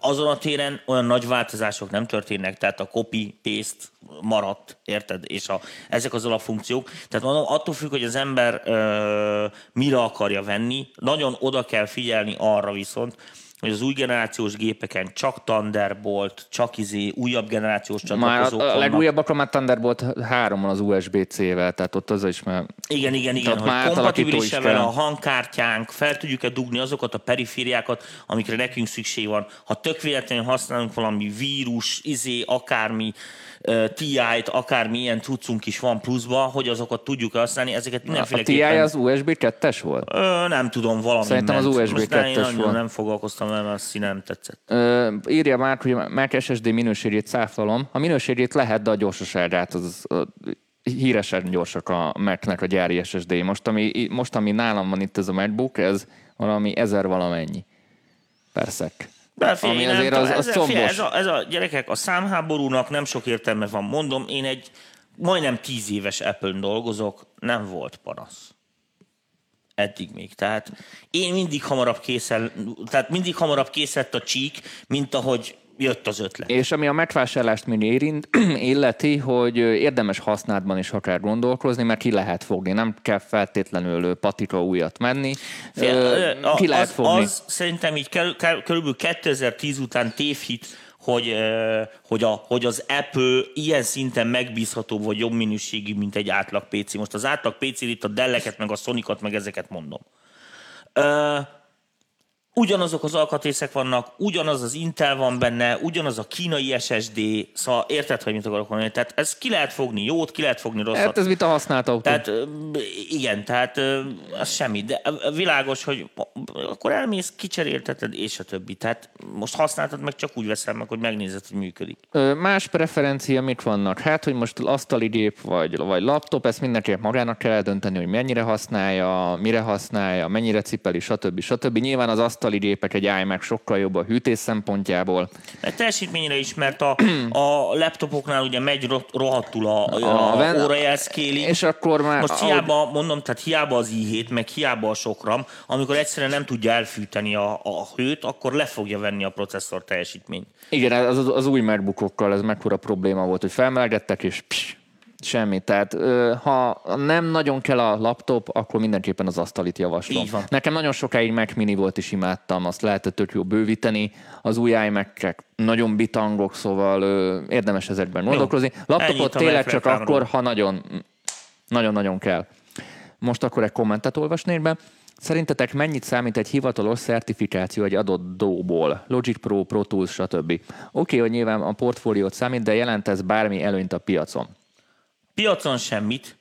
azon a téren olyan nagy változások nem történnek, tehát a copy-paste maradt, érted? És a, ezek az alapfunkciók. Tehát mondom, attól függ, hogy az ember ö, mire akarja venni, nagyon oda kell figyelni arra viszont, hogy az új generációs gépeken csak Thunderbolt, csak izé, újabb generációs csatlakozók Már a, a legújabbak már Thunderbolt 3 az USB-C-vel, tehát ott az is már... Igen, igen, igen, hogy kompatibilis a hangkártyánk, fel tudjuk-e dugni azokat a perifériákat, amikre nekünk szükség van. Ha tök véletlenül használunk valami vírus, izé, akármi, TI-t, akármilyen cuccunk is van pluszba, hogy azokat tudjuk használni, ezeket mindenféleképpen... A TI az USB 2-es volt? Ö, nem tudom, valami Szerintem az USB 2-es volt. nem foglalkoztam mert a színem tetszett. Ö, írja már, hogy Mac SSD minőségét száfolom. A minőségét lehet, de a gyorsaságát az, az híresen gyorsak a Mac-nek a gyári SSD. Most ami, most, ami nálam van itt ez a MacBook, ez valami ezer valamennyi per szek. Belfél, ami azért az, az ez, ez, a, ez a gyerekek, a számháborúnak nem sok értelme van. Mondom, én egy majdnem tíz éves apple dolgozok, nem volt panasz. Eddig még. Tehát én mindig hamarabb készel, tehát mindig hamarabb készett a csík, mint ahogy jött az ötlet. És ami a megvásárlást még érint, <clears throat> illeti, hogy érdemes használatban is akár gondolkozni, mert ki lehet fogni. Nem kell feltétlenül patika újat menni. Fél, ki a, lehet az, fogni. Az szerintem így körülbelül 2010 után tévhit, hogy, hogy, a, hogy az Apple ilyen szinten megbízható vagy jobb minőségű, mint egy átlag PC. Most az átlag PC itt a Delleket, meg a Sonikat, meg ezeket mondom ugyanazok az alkatrészek vannak, ugyanaz az Intel van benne, ugyanaz a kínai SSD, szóval érted, hogy mit akarok mondani? Tehát ez ki lehet fogni jót, ki lehet fogni rosszat. Hát ez mit a használt autó? Tehát igen, tehát az semmi. De világos, hogy akkor elmész, kicserélteted, és a többi. Tehát most használtad meg, csak úgy veszem meg, hogy megnézed, hogy működik. Más preferencia mit vannak? Hát, hogy most asztali gép vagy, vagy laptop, ezt mindenkinek magának kell eldönteni, hogy mennyire használja, mire használja, mennyire cipeli, stb. stb. Nyilván az asztali gépek egy iMac sokkal jobb a hűtés szempontjából. Mert teljesítményre is, mert a, a laptopoknál ugye megy rohadtul a, a, a, a órajelszkéli. És akkor már... Most hiába, ahogy... mondom, tehát hiába az i7, meg hiába a sokram, amikor egyszerűen nem tudja elfűteni a, a hőt, akkor le fogja venni a processzor teljesítményt. Igen, az, az új MacBookokkal ez mekkora probléma volt, hogy felmelegedtek, és pss, Semmi. Tehát ha nem nagyon kell a laptop, akkor mindenképpen az asztalit javaslom. Így van. Nekem nagyon sokáig Mac Mini volt, és imádtam, azt lehetett tök jó bővíteni. Az új imac nagyon bitangok, szóval érdemes ezekben gondolkozni. Laptopot tényleg csak akkor, ha nagyon, nagyon-nagyon kell. Most akkor egy kommentet olvasnék be. Szerintetek mennyit számít egy hivatalos certifikáció egy adott dóból? Logic Pro, Pro Tools, stb. Oké, okay, hogy nyilván a portfóliót számít, de jelent ez bármi előnyt a piacon? Piacon semmit,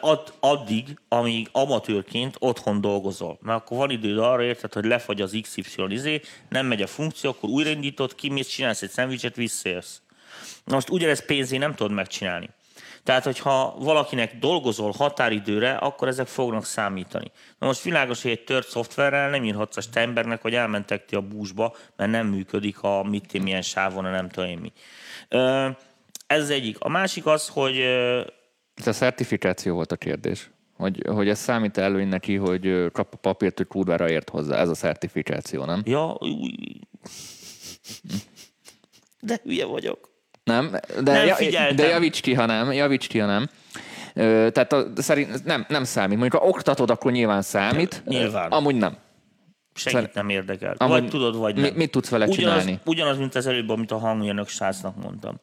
ad, addig, amíg amatőrként otthon dolgozol. Mert akkor van időd arra, érted, hogy lefagy az XY izé, nem megy a funkció, akkor újraindítod, kimész, csinálsz egy szendvicset, visszajössz. Na most ugyanezt pénzé nem tudod megcsinálni. Tehát, hogyha valakinek dolgozol határidőre, akkor ezek fognak számítani. Na most világos, hogy egy tört szoftverrel nem írhatsz a Steinbergnek, hogy elmentek ti a búzsba, mert nem működik a mit milyen sávon, a nem tudom én mi. Ez az egyik. A másik az, hogy... Ez a certifikáció volt a kérdés. Hogy, hogy ez számít előny neki, hogy kap a papírt, hogy kurvára ért hozzá. Ez a certifikáció, nem? Ja, de hülye vagyok. Nem, de, nem ja, de javíts ki, ha nem. Javíts ki, ha nem. Ö, tehát a, szerint nem, nem számít. Mondjuk ha oktatod, akkor nyilván számít. Nyilván. Amúgy nem. Segít nem érdekel. Amúgy vagy tudod, vagy nem. Mit, mit tudsz vele ugyanaz, csinálni? Ugyanaz, mint az előbb, amit a hangjönök srácnak mondtam.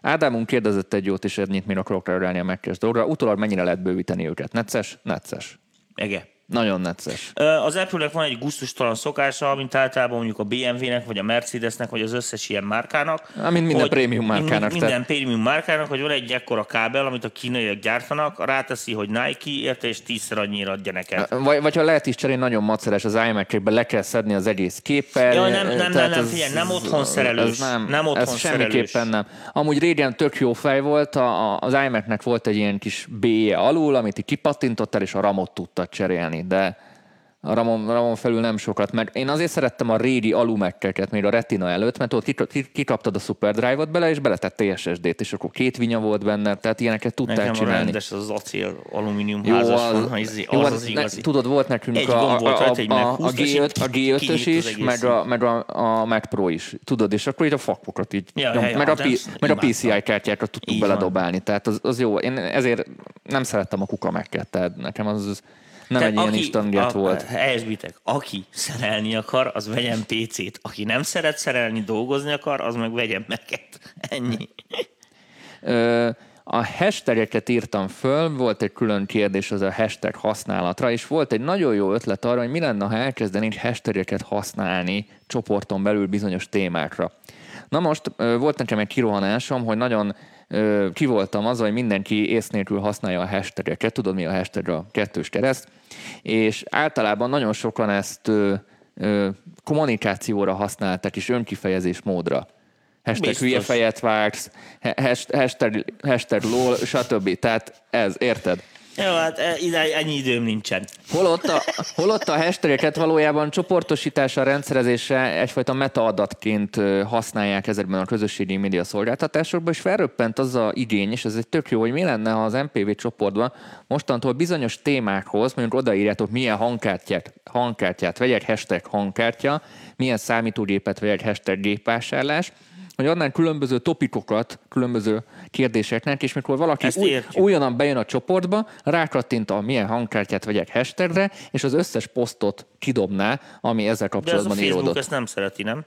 Ádámunk kérdezett egy jót, és ennyit még akarok reagálni a megkezd dolgra. Utólag mennyire lehet bővíteni őket? Necces? Necces. Ege. Nagyon necces. Az apple van egy gusztustalan szokása, mint általában mondjuk a BMW-nek, vagy a Mercedesnek, vagy az összes ilyen márkának. Mint minden prémium márkának. Minden tehát... prémium márkának, hogy van egy ekkora kábel, amit a kínaiak gyártanak, ráteszi, hogy Nike érte, és tízszer annyira adja neked. Vagy, vagy ha lehet is cserélni, nagyon maceres az imac le kell szedni az egész képpel. Ja, nem, nem, nem, nem, figyelj, nem otthon szerelős. Nem, nem otthon ez szerelős. semmiképpen nem. Amúgy régen tök jó fej volt, a, az iMac-nek volt egy ilyen kis B-je alul, amit kipattintottál, és a ramot tudtad cserélni, de a Ramon, Ramon felül nem sokat, meg én azért szerettem a régi alumekkeket még a Retina előtt, mert ott kikaptad a SuperDrive-ot bele, és beletette SSD-t, és akkor két vinya volt benne, tehát ilyeneket tudtál Nekem csinálni. Nekem rendes az acél alumínium jó, házas az, van, az, jó, az, az igazi. Ne, tudod, volt nekünk egy a, a, a, a, a, G5, a G5-ös is, meg a, meg a, a Mac Pro is, tudod, és akkor így a fakokat így, ja, nyom, meg, a, meg a PCI kártyákat tudtuk beledobálni, tehát az, az jó. Én ezért nem szerettem a kukamekket, tehát nekem az, az nem egy ilyen instangert volt. Helyesbitek, aki szerelni akar, az vegyen PC-t. Aki nem szeret szerelni, dolgozni akar, az meg vegyen meket. <laughs> Ennyi. Ö, a hashtageket írtam föl, volt egy külön kérdés az a hashtag használatra, és volt egy nagyon jó ötlet arra, hogy mi lenne, ha elkezdenénk hashtageket használni csoporton belül bizonyos témákra. Na most volt nekem egy kirohanásom, hogy nagyon ki voltam az, hogy mindenki ész nélkül használja a hashtageket, tudod mi a hashtag a kettős kereszt, és általában nagyon sokan ezt ö, ö, kommunikációra használták, és önkifejezés módra. Hashtag Biztos. hülye fejet vágsz, hashtag, hashtag lol, stb. Tehát ez, érted? Jó, hát e, ide ennyi időm nincsen. Holott a, holott a hashtageket valójában csoportosítása, rendszerezése egyfajta metaadatként használják ezekben a közösségi média szolgáltatásokban, és felröppent az a igény, és ez egy tök jó, hogy mi lenne, ha az MPV csoportban mostantól bizonyos témákhoz, mondjuk odaírjátok, milyen hangkártyát, hangkártyát vegyek, hashtag hangkártya, milyen számítógépet vegyek, hashtag gépvásárlás, hogy adnánk különböző topikokat, különböző kérdéseknek, és mikor valaki új, újonnan bejön a csoportba, rákattint a milyen hangkártyát vegyek hashtagre, és az összes posztot kidobná, ami ezzel kapcsolatban De ez a Facebook ezt nem szereti, nem?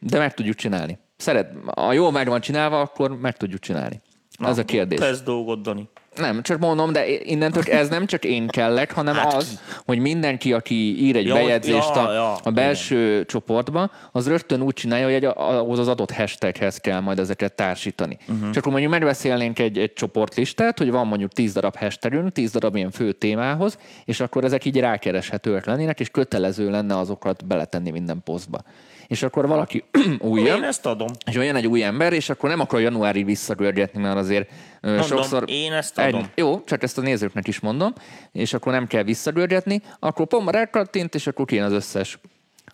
De meg tudjuk csinálni. Szeret, ha jól meg van csinálva, akkor meg tudjuk csinálni. Na, ez a kérdés. Ez dolgod, Dani. Nem, csak mondom, de innentől <laughs> ez nem csak én kellek, hanem Hát az, ki? hogy mindenki, aki ír egy Ja, bejegyzést ja, a, ja, a belső csoportba, az rögtön úgy csinálja, hogy egy, ahhoz az adott hashtaghez kell majd ezeket társítani. Uh-huh. Csak akkor mondjuk megbeszélnénk egy, egy csoportlistát, hogy van mondjuk 10 darab hashtagünk, 10 darab ilyen fő témához, és akkor ezek így rákereshetőek lennének, és kötelező lenne azokat beletenni minden posztba. És akkor valaki <clears throat> új jön, Én ezt adom. és olyan egy új ember, és akkor nem akar januárig visszagörgetni, mert azért Mondom, sokszor... én ezt adom. jó, csak ezt a nézőknek is mondom, és akkor nem kell visszagörgetni, akkor pont rákattint, és akkor kijön az összes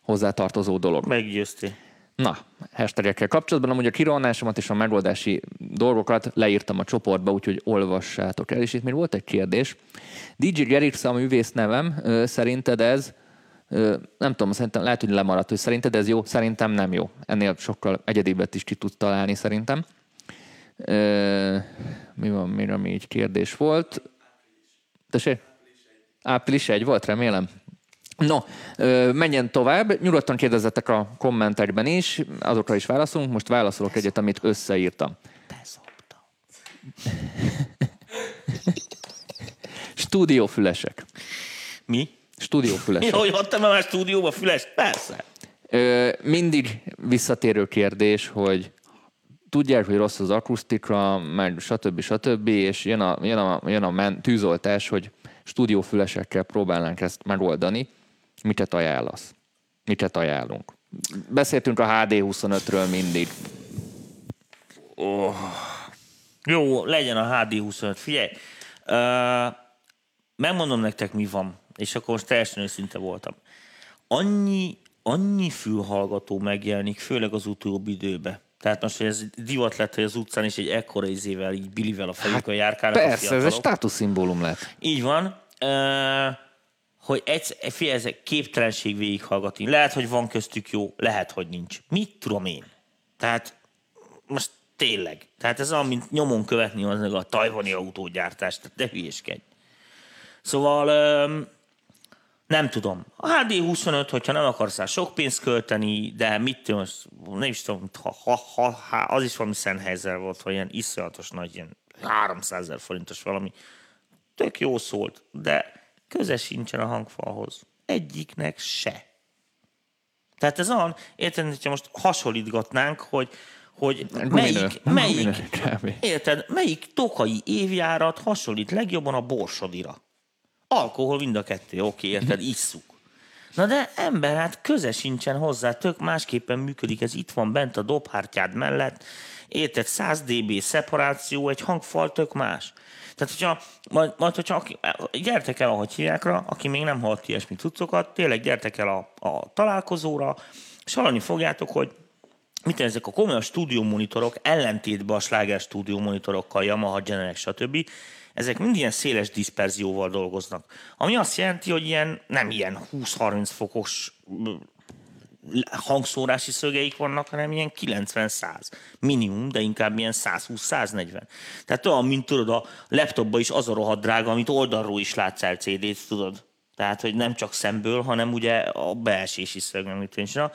hozzátartozó dolog. Meggyőztél. Na, hashtagekkel kapcsolatban amúgy a kirohanásomat és a megoldási dolgokat leírtam a csoportba, úgyhogy olvassátok el. És itt még volt egy kérdés. DJ Gerix a művész nevem, szerinted ez, nem tudom, szerintem lehet, hogy lemaradt, hogy szerinted ez jó, szerintem nem jó. Ennél sokkal egyedibet is ki tud találni szerintem. Ö, mi van még, ami így kérdés volt? Tessék? Április 1 volt, remélem. No, menjen tovább. Nyugodtan kérdezzetek a kommentekben is, azokra is válaszolunk. Most válaszolok egyet, amit összeírtam. Beszoptam. <laughs> Stúdiófülesek. Mi? Stúdiófülesek. Jó, hogy adtam már stúdióba fülest? Persze. Ö, mindig visszatérő kérdés, hogy tudják, hogy rossz az akusztika, meg stb. stb. és jön a, jön a, jön a men, tűzoltás, hogy stúdiófülesekkel próbálnánk ezt megoldani. Miket ajánlasz? Miket ajánlunk? Beszéltünk a HD25-ről mindig. Jó, legyen a HD25. Figyelj, uh, megmondom nektek, mi van, és akkor most teljesen őszinte voltam. Annyi, annyi fülhallgató megjelenik, főleg az utóbbi időben. Tehát most, hogy ez divat lett, hogy az utcán is egy ekkora izével, így bilivel a fejükön járkálnak a Hát Persze, ez egy státuszszimbólum lett. Így van. Uh, hogy egy, figyelj, ez képtelenség végighallgatni. Lehet, hogy van köztük jó, lehet, hogy nincs. Mit tudom én? Tehát most tényleg. Tehát ez olyan, mint nyomon követni az meg a tajvani autógyártást. Tehát de hülyéskedj. Szóval nem tudom. A HD25, hogyha nem akarsz rá sok pénzt költeni, de mit tudom, nem is tudom, ha, ha, ha, ha az is valami Sennheiser volt, hogy ilyen iszonyatos nagy, ilyen 300 ezer forintos valami. Tök jó szólt, de köze sincsen a hangfalhoz. Egyiknek se. Tehát ez olyan, érted, hogyha most hasonlítgatnánk, hogy, hogy melyik, melyik, érted, melyik tokai évjárat hasonlít legjobban a borsodira. Alkohol mind a kettő, oké, érted, isszuk. Na de ember, hát köze sincsen hozzá, tök másképpen működik, ez itt van bent a dobhártyád mellett, érted, 100 dB szeparáció, egy hangfal tök más. Tehát, hogyha, majd, majd hogyha aki, gyertek el, ahogy hívják rá, aki még nem hallott ilyesmi cuccokat, tényleg gyertek el a, a találkozóra, és hallani fogjátok, hogy mit ezek a komolyan stúdiómonitorok, ellentétben a sláger stúdiómonitorokkal, Yamaha, Genelec, stb., ezek mind ilyen széles diszperzióval dolgoznak. Ami azt jelenti, hogy ilyen, nem ilyen 20-30 fokos ö, hangszórási szögeik vannak, hanem ilyen 90-100 minimum, de inkább ilyen 120-140. Tehát olyan, mint tudod, a laptopban is az a rohadt drága, amit oldalról is látsz el CD-t, tudod. Tehát, hogy nem csak szemből, hanem ugye a beesési szög, amit én csinál.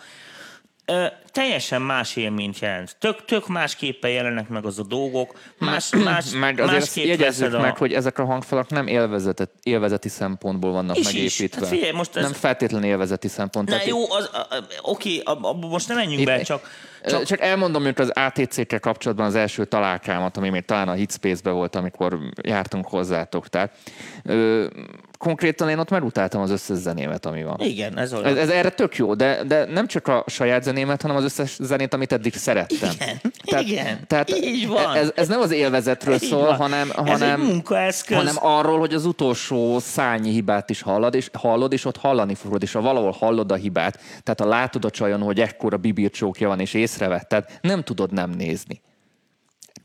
Ö, teljesen más élményt jelent. Tök, tök másképpen jelennek meg az a dolgok, más, <clears throat> más, Meg azért másképp jegyezzük meg, hogy ezek a hangfalak nem élvezetet, élvezeti szempontból vannak Is is. megépítve. Hát figyelj, most ez- Nem feltétlenül élvezeti szempont. Na jó, az, a- a- oké, ab- abba most nem menjünk Itt- be, csak, Csak, csak csak elmondom, hogy az ATC-kkel kapcsolatban az első találkámat, ami még talán a Hitspace-be volt, amikor jártunk hozzátok. Tehát, ö, konkrétan én ott megutáltam az összes zenémet, ami van. igen, ez olyan. Ez, ez erre tök jó, de, de nem csak a saját zenémet, hanem az összes zenét, amit eddig szerettem. Igen, igen, tehát így van. Ez, ez nem az élvezetről Így szól, van. hanem, hanem, munkaeszköz. hanem arról, hogy az utolsó szányi hibát is hallod, és hallod, és ott hallani fogod, és ha valahol hallod a hibát, tehát ha látod a csajon, hogy ekkora bibircsókja van, és észrevetted, nem tudod nem nézni.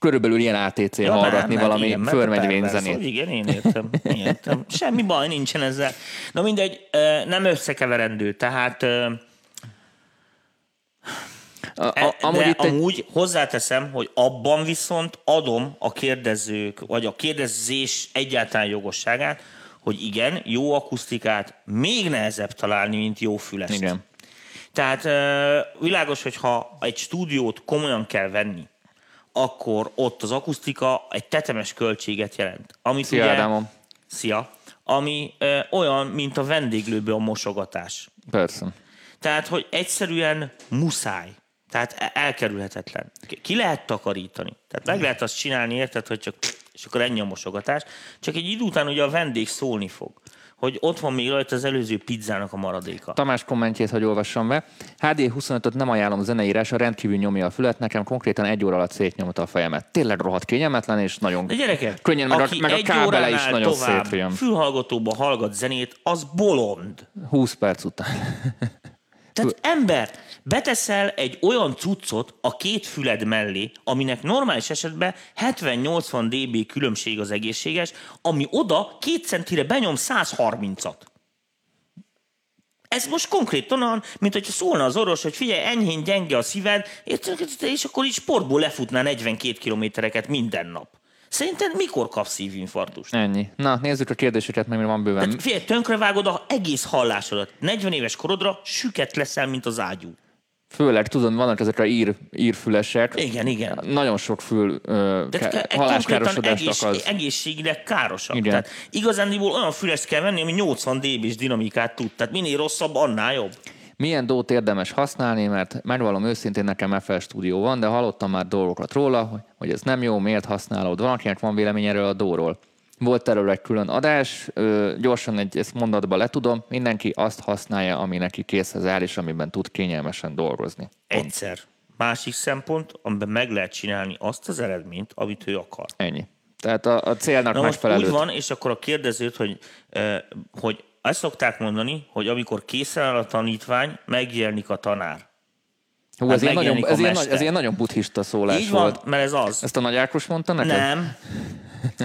Körülbelül ilyen ATC ja, hallgatni valami igen, a perverz, zenét. Igen, én értem, én értem. <laughs> Semmi baj nincsen ezzel. Na mindegy, nem összekeverendő, tehát A, a, E- amúgy de itt egy, amúgy hozzáteszem, hogy abban viszont adom a kérdezők, vagy a kérdezés egyáltalán jogosságát, hogy igen, jó akusztikát még nehezebb találni, mint jó fülest. Igen. Tehát világos, hogy ha egy stúdiót komolyan kell venni, akkor ott az akusztika egy tetemes költséget jelent. Amit Szia, ugye, Ádámom. Szia. Ami ö, olyan, mint a vendéglőbe a mosogatás. Persze. Tehát, hogy egyszerűen muszáj. Tehát e- elkerülhetetlen. Ki lehet takarítani. Tehát meg lehet azt csinálni, érted, hogy csak és akkor ennyi a mosogatás. Csak egy idő után ugye a vendég szólni fog hogy ott van még rajta az előző pizzának a maradéka. Tamás kommentjét, hogy olvassam be. HD25-öt nem ajánlom zeneírásra, rendkívül nyomja a fület, nekem konkrétan egy óra alatt szétnyomta a fejemet. Tényleg rohadt kényelmetlen, és nagyon De gyerekek, könnyen, meg a, meg a kábele is nagyon szétjön. fülhallgatóba hallgat zenét, az bolond. 20 perc után. Tehát ember, beteszel egy olyan cuccot a két füled mellé, aminek normális esetben 70-80 dB különbség az egészséges, ami oda két centire benyom 130-at. Ez most konkrétan olyan, mint hogyha szólna az orvos, hogy figyelj, enyhén gyenge a szíved, és akkor így sportból lefutná 42 kilométereket minden nap. Szerinted mikor kapsz szívinfarktust? Ennyi. Na, nézzük a kérdéseket, mert van bőven. Tehát figyelj, tönkrevágod a egész hallásodat. 40 éves korodra süket leszel, mint az ágyú. Főleg, tudod, vannak ezek a ír, írfülesek. Igen, igen. Nagyon sok fül ö, Tehát ke- halláskárosodást egész, okoz. egészségileg károsak. Igen. Tehát igazándiból olyan fülest kell venni, ami 80 dB-s dinamikát tud. Tehát minél rosszabb, annál jobb. Milyen dót érdemes használni, mert megvallom őszintén, nekem FL stúdió van, de hallottam már dolgokat róla, hogy, hogy ez nem jó, miért használod. Valakinek van vélemény erről a dóról. Volt erről egy külön adás, gyorsan egy ezt mondatba letudom, mindenki azt használja, ami neki készhez áll, és amiben tud kényelmesen dolgozni. Egyszer. Másik szempont, amiben meg lehet csinálni azt az eredményt, amit ő akar. Ennyi. Tehát a, a célnak Na most megfelelő. úgy van, és akkor a kérdezőt, hogy, hogy azt szokták mondani, hogy amikor készen áll a tanítvány, megjelenik a tanár. Hú, hát ez, ilyen nagyon, ez, ilyen, ez ilyen nagyon buddhista szólás Így van, volt. mert ez az. Ezt a Nagy Ákos mondta neked? Nem,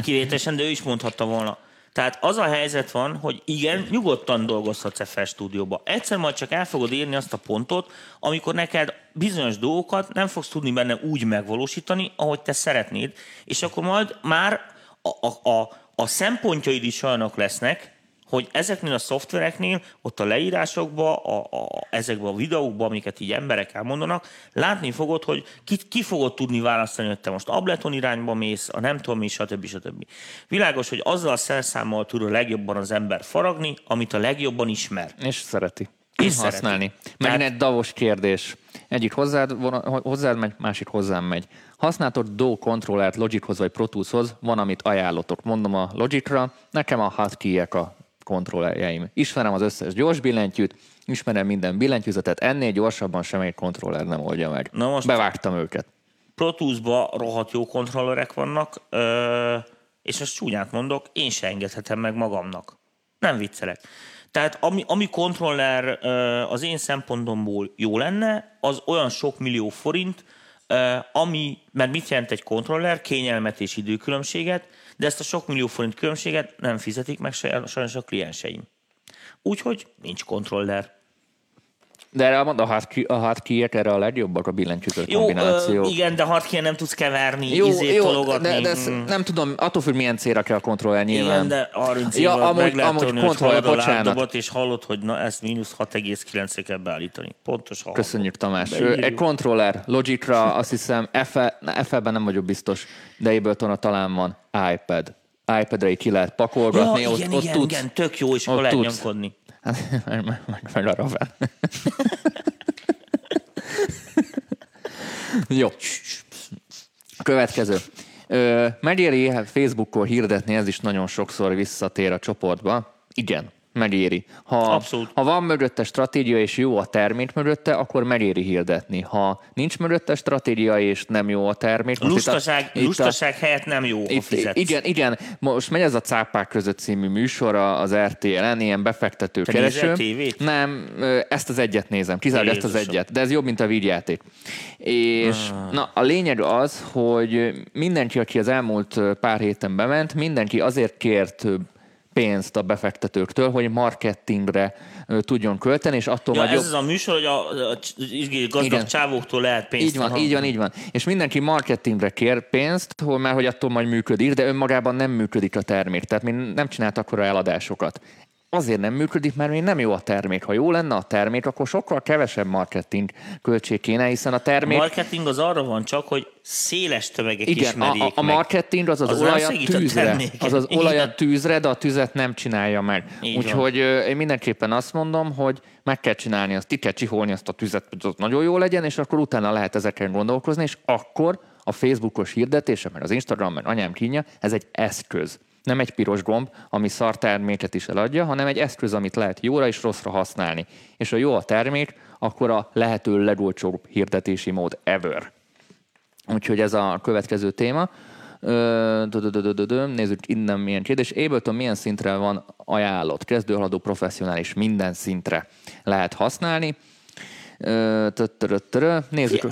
kivételesen, de ő is mondhatta volna. Tehát az a helyzet van, hogy igen, nyugodtan dolgozhatsz FL stúdióba. Egyszer majd csak el fogod érni azt a pontot, amikor neked bizonyos dolgokat nem fogsz tudni benne úgy megvalósítani, ahogy te szeretnéd, és akkor majd már a, a, a, a szempontjaid is olyanok lesznek, hogy ezeknél a szoftvereknél, ott a leírásokban, a, a, ezekben a videókban, amiket így emberek elmondanak, látni fogod, hogy ki, ki fogod tudni választani, hogy te most Ableton irányba mész, a nem tudom mi, stb. stb. Világos, hogy azzal a szerszámmal tud a legjobban az ember faragni, amit a legjobban ismer. És szereti. És használni. szereti. Megint Tehát- egy davos kérdés. Egyik hozzád, hozzád megy, másik hozzám megy. Használtod Do kontrollert Logichoz vagy Pro Toolshoz, van, amit ajánlotok. Mondom a Logicra, nekem a hotkey-ek a kontrollerjeim. Ismerem az összes gyors billentyűt, ismerem minden billentyűzetet, ennél gyorsabban semmelyik kontroller nem oldja meg. Na most- Bevágtam őket. Pro Tools-ba rohadt jó kontrollerek vannak, és ezt csúnyát mondok, én se engedhetem meg magamnak. Nem viccelek. Tehát ami, ami kontroller az én szempontomból jó lenne, az olyan sok millió forint, ami, mert mit jelent egy kontroller? Kényelmet és időkülönbséget, de ezt a sok millió forint különbséget nem fizetik meg sajnos a klienseim. Úgyhogy nincs kontroller. De erre a, a hotkey- a hotkey-ek erre a legjobbak a billentyűzet Jó, kombináció. ö, igen, de hardkey nem tudsz keverni, jó, izét jó, tologatni. de, de ezt Mm. nem tudom, attól függ, milyen célra kell a kontroller nyilván. Igen, de 30 Ja, amúgy- amúgy a bocsánat. és hallod, hogy na ezt mínusz 6,9-re kell beállítani. Pontos hallod. Köszönjük Tamás. Beírjuk. Egy kontroller Logicra, azt hiszem, FL-ben nem vagyok biztos, de ableton talán van iPad. iPad-re ki lehet pakolgatni, Ja, ott, igen, ott igen, tudsz. igen, tök jó, és akkor lehet nyomkodni. Hát, meg, meg, meg, meg a Raven. <laughs> Jó. Következő. Megéri Facebookon hirdetni, ez is nagyon sokszor visszatér a csoportba. Igen, megéri. Ha, Abszolút. ha van mögötte stratégia és jó a termék mögötte, akkor megéri hirdetni. Ha nincs mögötte stratégia és nem jó a termék... most itt a- Lustaság, itt a- lustaság helyett nem jó, itt, fizetsz. igen, igen, most megy ez a Cápák között című műsor az RTL-en, ilyen befektető Te kereső. tévét? Nem, ezt az egyet nézem, kizárólag ezt az egyet, de ez jobb, mint a vígjáték. És Ah. na, a lényeg az, hogy mindenki, aki az elmúlt pár héten bement, mindenki azért kért ö, pénzt a befektetőktől, hogy marketingre tudjon költeni, és attól Ja, majd ez jobb... az a műsor, hogy a, a, a gazdag Igen. csávóktól lehet pénzt. Így van, Aha. így van, így van. És mindenki marketingre kér pénzt, már hogy attól majd működik, de önmagában nem működik a termék. Tehát mi nem csinált akkor eladásokat. Azért nem működik, mert még nem jó a termék. Ha jó lenne a termék, akkor sokkal kevesebb marketing költség kéne, hiszen a termék... A marketing az arra van csak, hogy széles tömegek Igen, ismerjék a, a, marketing az az, Az olaj a tűzre. Az az olaj a tűzre, de a tüzet nem csinálja meg. Így van. Úgyhogy ö, én mindenképpen azt mondom, hogy meg kell csinálni azt, ki kell csiholni azt a tüzet, hogy az nagyon jó legyen, és akkor utána lehet ezeken gondolkozni, és akkor a Facebookos hirdetése, meg az Instagram, meg anyám kínja, ez egy eszköz. Nem egy piros gomb, ami szar terméket is eladja, hanem egy eszköz, amit lehet jóra és rosszra használni. És ha jó a termék, akkor a lehető legolcsóbb hirdetési mód ever. Úgyhogy ez a következő téma. Nézzük innen milyen kérdés. Ableton milyen szintre van ajánlott? Kezdőhaladó, professzionális, minden szintre lehet használni. Nézzük.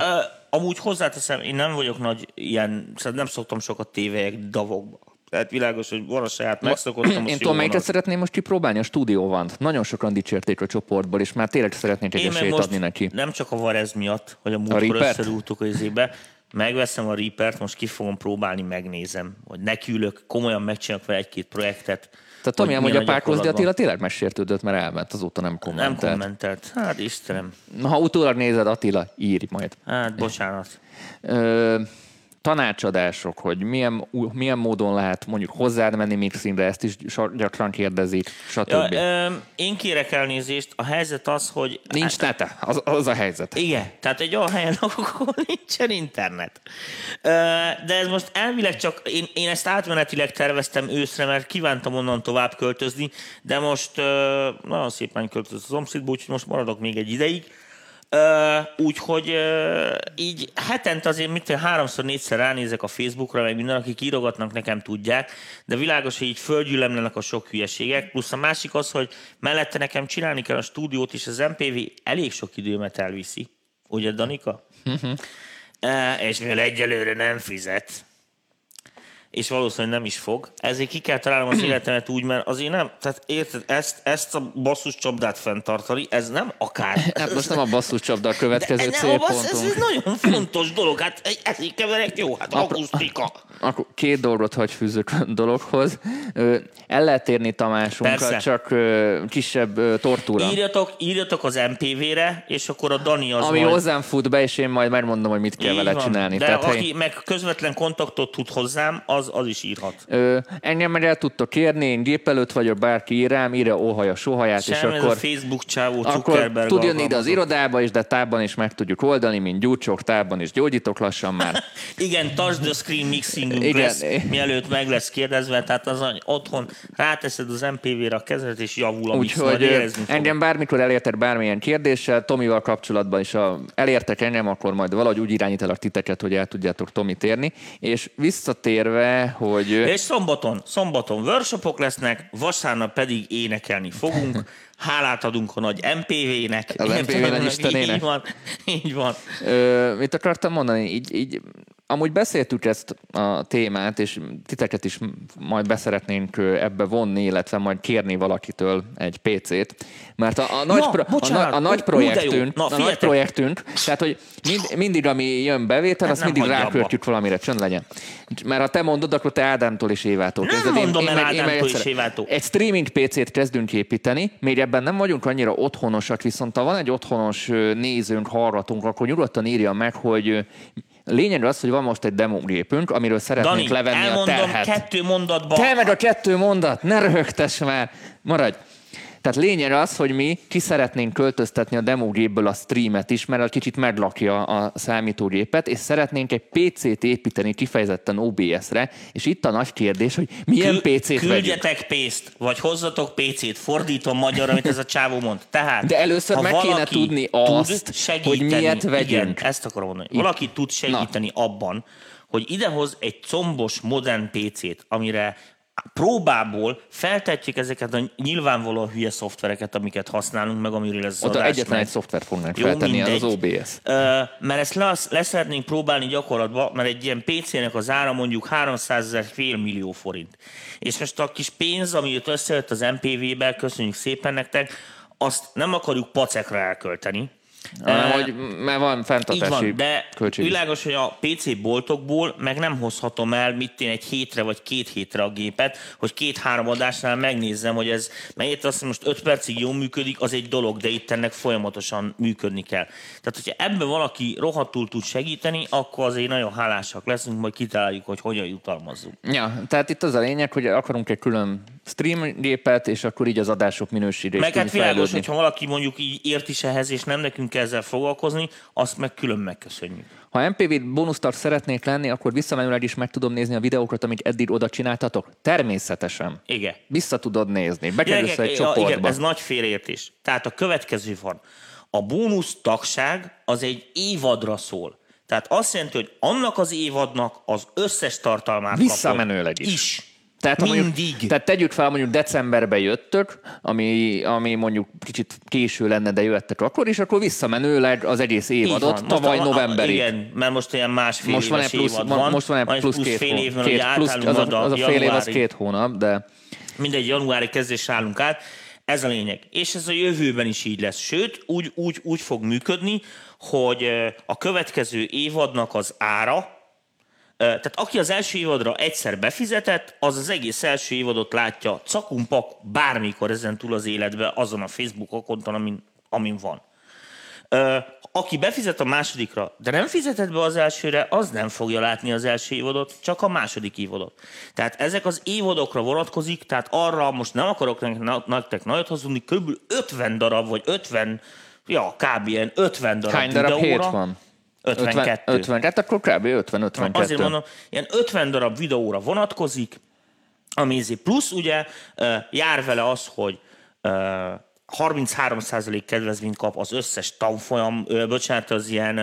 Amúgy hozzáteszem, én nem vagyok nagy ilyen, szóval nem szoktam sokat tévelyek davokba. Tehát világos, hogy van a saját megszokottam, Én tudom, melyiket szeretném most kipróbálni, a Studio van. Nagyon sokan dicsérték a csoportból, és már tényleg szeretnék egy esélyt adni neki. nem csak a Varez miatt, hogy a múltkor összerúgtuk az izébe, megveszem a Reapert, most ki fogom próbálni, megnézem, hogy nekiülök, komolyan megcsinálok vele egy-két projektet. Tehát Tomi, hogy a Párkozdi. Attila tényleg megsértődött, mert elment, azóta nem Nem kommentelt. kommentelt. Hát Istenem. Na, ha utólag nézed, Attila, írj majd. Hát bocsánat. Ö, tanácsadások, hogy milyen, milyen módon lehet mondjuk hozzád menni mixingre, ezt is gyakran kérdezik, stb. Ja, ö, én kérek elnézést, a helyzet az, hogy... Nincs nete, az, az a helyzet. Igen, tehát egy olyan helyen <laughs> ahol nincsen internet. Ö, De ez most elvileg csak, én, én ezt átmenetileg terveztem őszre, mert kívántam onnan tovább költözni, de most ö, nagyon szépen költözött a szomszédba, úgyhogy most maradok még egy ideig. Ö, Úgyhogy így hetente azért mit háromszor, négyszer ránézek a Facebookra, meg minden, akik írogatnak, nekem tudják, de világos, hogy így földgyűlemlenek a sok hülyeségek, plusz a másik az, hogy mellette nekem csinálni kell a stúdiót, és az MPV elég sok időmet elviszi. Ugye, Danika? Uh-huh. És mivel egyelőre nem fizet, és valószínűleg nem is fog. Ezért ki kell találnom az életemet úgy, mert azért nem, tehát érted, ezt, ezt a basszus csapdát fenntartani, ez nem akár. <laughs> Hát most nem a basszus csapda a következő De a bassz, ez, célpontunk. ez nagyon fontos dolog, hát ezért keverek jó, hát akusztika. Akkor két dolgot hagy fűzök a dologhoz. El lehet érni Tamásunkat, Persze. csak kisebb tortúra. Írjatok, írjatok az MPV-re, és akkor a Dani az Ami majd... hozzám fut be, és én majd megmondom, hogy mit kell Így vele van. csinálni. De Tehát, aki én- meg közvetlen kontaktot tud hozzám, az, az is írhat. Ö, engem meg el tudtok kérni, én gép előtt vagyok, bárki ír rám, írja óhaja sohaját, és Sem ez a akkor, Facebook csávó akkor Zuckerberg tud jönni ide az irodába is, de távban is meg tudjuk oldani, mint gyúcsok, távban is gyógyítok lassan már. <laughs> Igen, touch the screen mixingünk Igen. lesz, mielőtt meg lesz kérdezve, tehát az, hogy otthon ráteszed az MPV-re a kezedet, és javul a Úgyhogy engem bármikor elértek bármilyen kérdéssel, Tomival kapcsolatban is, ha elértek engem, akkor majd valahogy úgy irányítalak titeket, hogy el tudjátok Tomit érni. És visszatérve, hogy... ö, És szombaton, szombaton workshopok lesznek, vasárnap pedig énekelni fogunk. Hálát adunk a nagy MPV-nek. Az MPV nagy Értelemben, istenének. Így van, így van. Ö, mit akartam mondani? Így, így, amúgy beszéltük ezt a témát, és titeket is majd beszeretnénk ebbe vonni, illetve majd kérni valakitől egy PC-t, mert a, a, nagy, Na, pro, a, bocsánat. na, a nagy projektünk, Na, a nagy projektünk, tehát hogy mind, mindig, ami jön bevétel, Hát azt mindig ráköltjük valamire, csönd legyen. Mert ha te mondod, akkor te Ádámtól és Évától Nem kezded. mondom el meg- meg Ádámtól és egyszer- Évától. Egy streaming PC-t kezdünk építeni, még ebben nem vagyunk annyira otthonosak, viszont ha van egy otthonos nézőnk, hallgatunk, akkor nyugodtan írja meg, hogy lényeg az, hogy van most egy demogépünk, amiről szeretnénk Dani, levenni a terhet. kettő mondatba. Te meg a kettő mondat, ne röhögtess már, maradj. Tehát lényeg az, hogy mi ki szeretnénk költöztetni a demogépből a streamet is, mert az kicsit meglakja a számítógépet, és szeretnénk egy PC-t építeni kifejezetten OBS-re, és itt a nagy kérdés, hogy milyen Kül- PC-t. Küldjetek pénzt, vagy hozzatok PC-t, fordítom magyar, amit ez a csávó mond. Tehát, De először meg kéne tudni tud azt, segíteni, hogy miért Igen, vegyünk. ezt akarom mondani. Valaki tud segíteni abban, hogy idehoz egy combos, modern PC-t, amire próbából feltetjük ezeket a nyilvánvalóan hülye szoftvereket, amiket használunk, meg amiről ez az adás egyetlen megy. egy szoftvert fognánk Jó, feltenni, az az mindegy. OBS. Ö, mert ezt lesz, leszeretnénk próbálni gyakorlatba, mert egy ilyen PC-nek az ára mondjuk 300 ezer fél millió forint. És most a kis pénz, ami jött összejött az MPV-be, köszönjük szépen nektek, azt nem akarjuk pacekra elkölteni, hanem hogy mert van Így fenntartási van, de költség. világos, hogy a PC boltokból meg nem hozhatom el mit én egy hétre vagy két hétre a gépet, hogy két-három adásnál megnézzem, hogy ez, mert itt azt most öt percig jól működik, az egy dolog, de itt ennek folyamatosan működni kell. Tehát, hogyha ebben valaki rohadtul tud segíteni, akkor azért nagyon hálásak leszünk, majd kitaláljuk, hogy hogyan jutalmazzuk. Ja, tehát itt az a lényeg, hogy akarunk egy külön stream gépet, és akkor így az adások minősége is Meg hát világos, hogyha valaki mondjuk így ért is ehhez, és nem nekünk kell ezzel foglalkozni, azt meg külön megköszönjük. Ha MPV bónusztart szeretnék lenni, akkor visszamenőleg is meg tudom nézni a videókat, amit eddig oda csináltatok? Természetesen. Igen. Vissza tudod nézni. Bekerülsz egy ja, csoportba. igen, ez nagy félreértés. Tehát a következő van. A bónusz tagság az egy évadra szól. Tehát azt jelenti, hogy annak az évadnak az összes tartalmát Visszamenőleg is. Is. Tehát, Mindig. Mondjuk, tehát tegyük fel, mondjuk decemberben jöttök, ami, ami mondjuk kicsit késő lenne, de jöttek akkor, és akkor visszamenőleg az egész évadot van. Tavaly novemberig. Igen, mert most ilyen másfél most van éves plusz, évad van, most van egy egy plusz, két, fél hó- év, mert két plusz, az, a, az a fél év az két hónap, de mindegy, januári kezdésre állunk át. Ez a lényeg. És ez a jövőben is így lesz. Sőt, úgy, úgy, úgy fog működni, hogy a következő évadnak az ára, tehát aki az első évadra egyszer befizetett, az az egész első évadot látja cakumpak bármikor ezen túl az életbe, azon a Facebook akonton, amin, amin van. Aki befizet a másodikra, de nem fizetett be az elsőre, az nem fogja látni az első évadot, csak a második évadot. Tehát ezek az évadokra vonatkozik, tehát arra most nem akarok nek- nektek nagyot hazudni, kb. 50 darab, vagy 50, ja, kb. ilyen 50 darab hány darab videóra. hét van? 52. 50, hát akkor kb. 50-52. Azért mondom, ilyen 50 darab videóra vonatkozik, ami ezért plusz ugye jár vele az, hogy ö, 33% kedvezményt kap az összes tanfolyam, bocsánat, az ilyen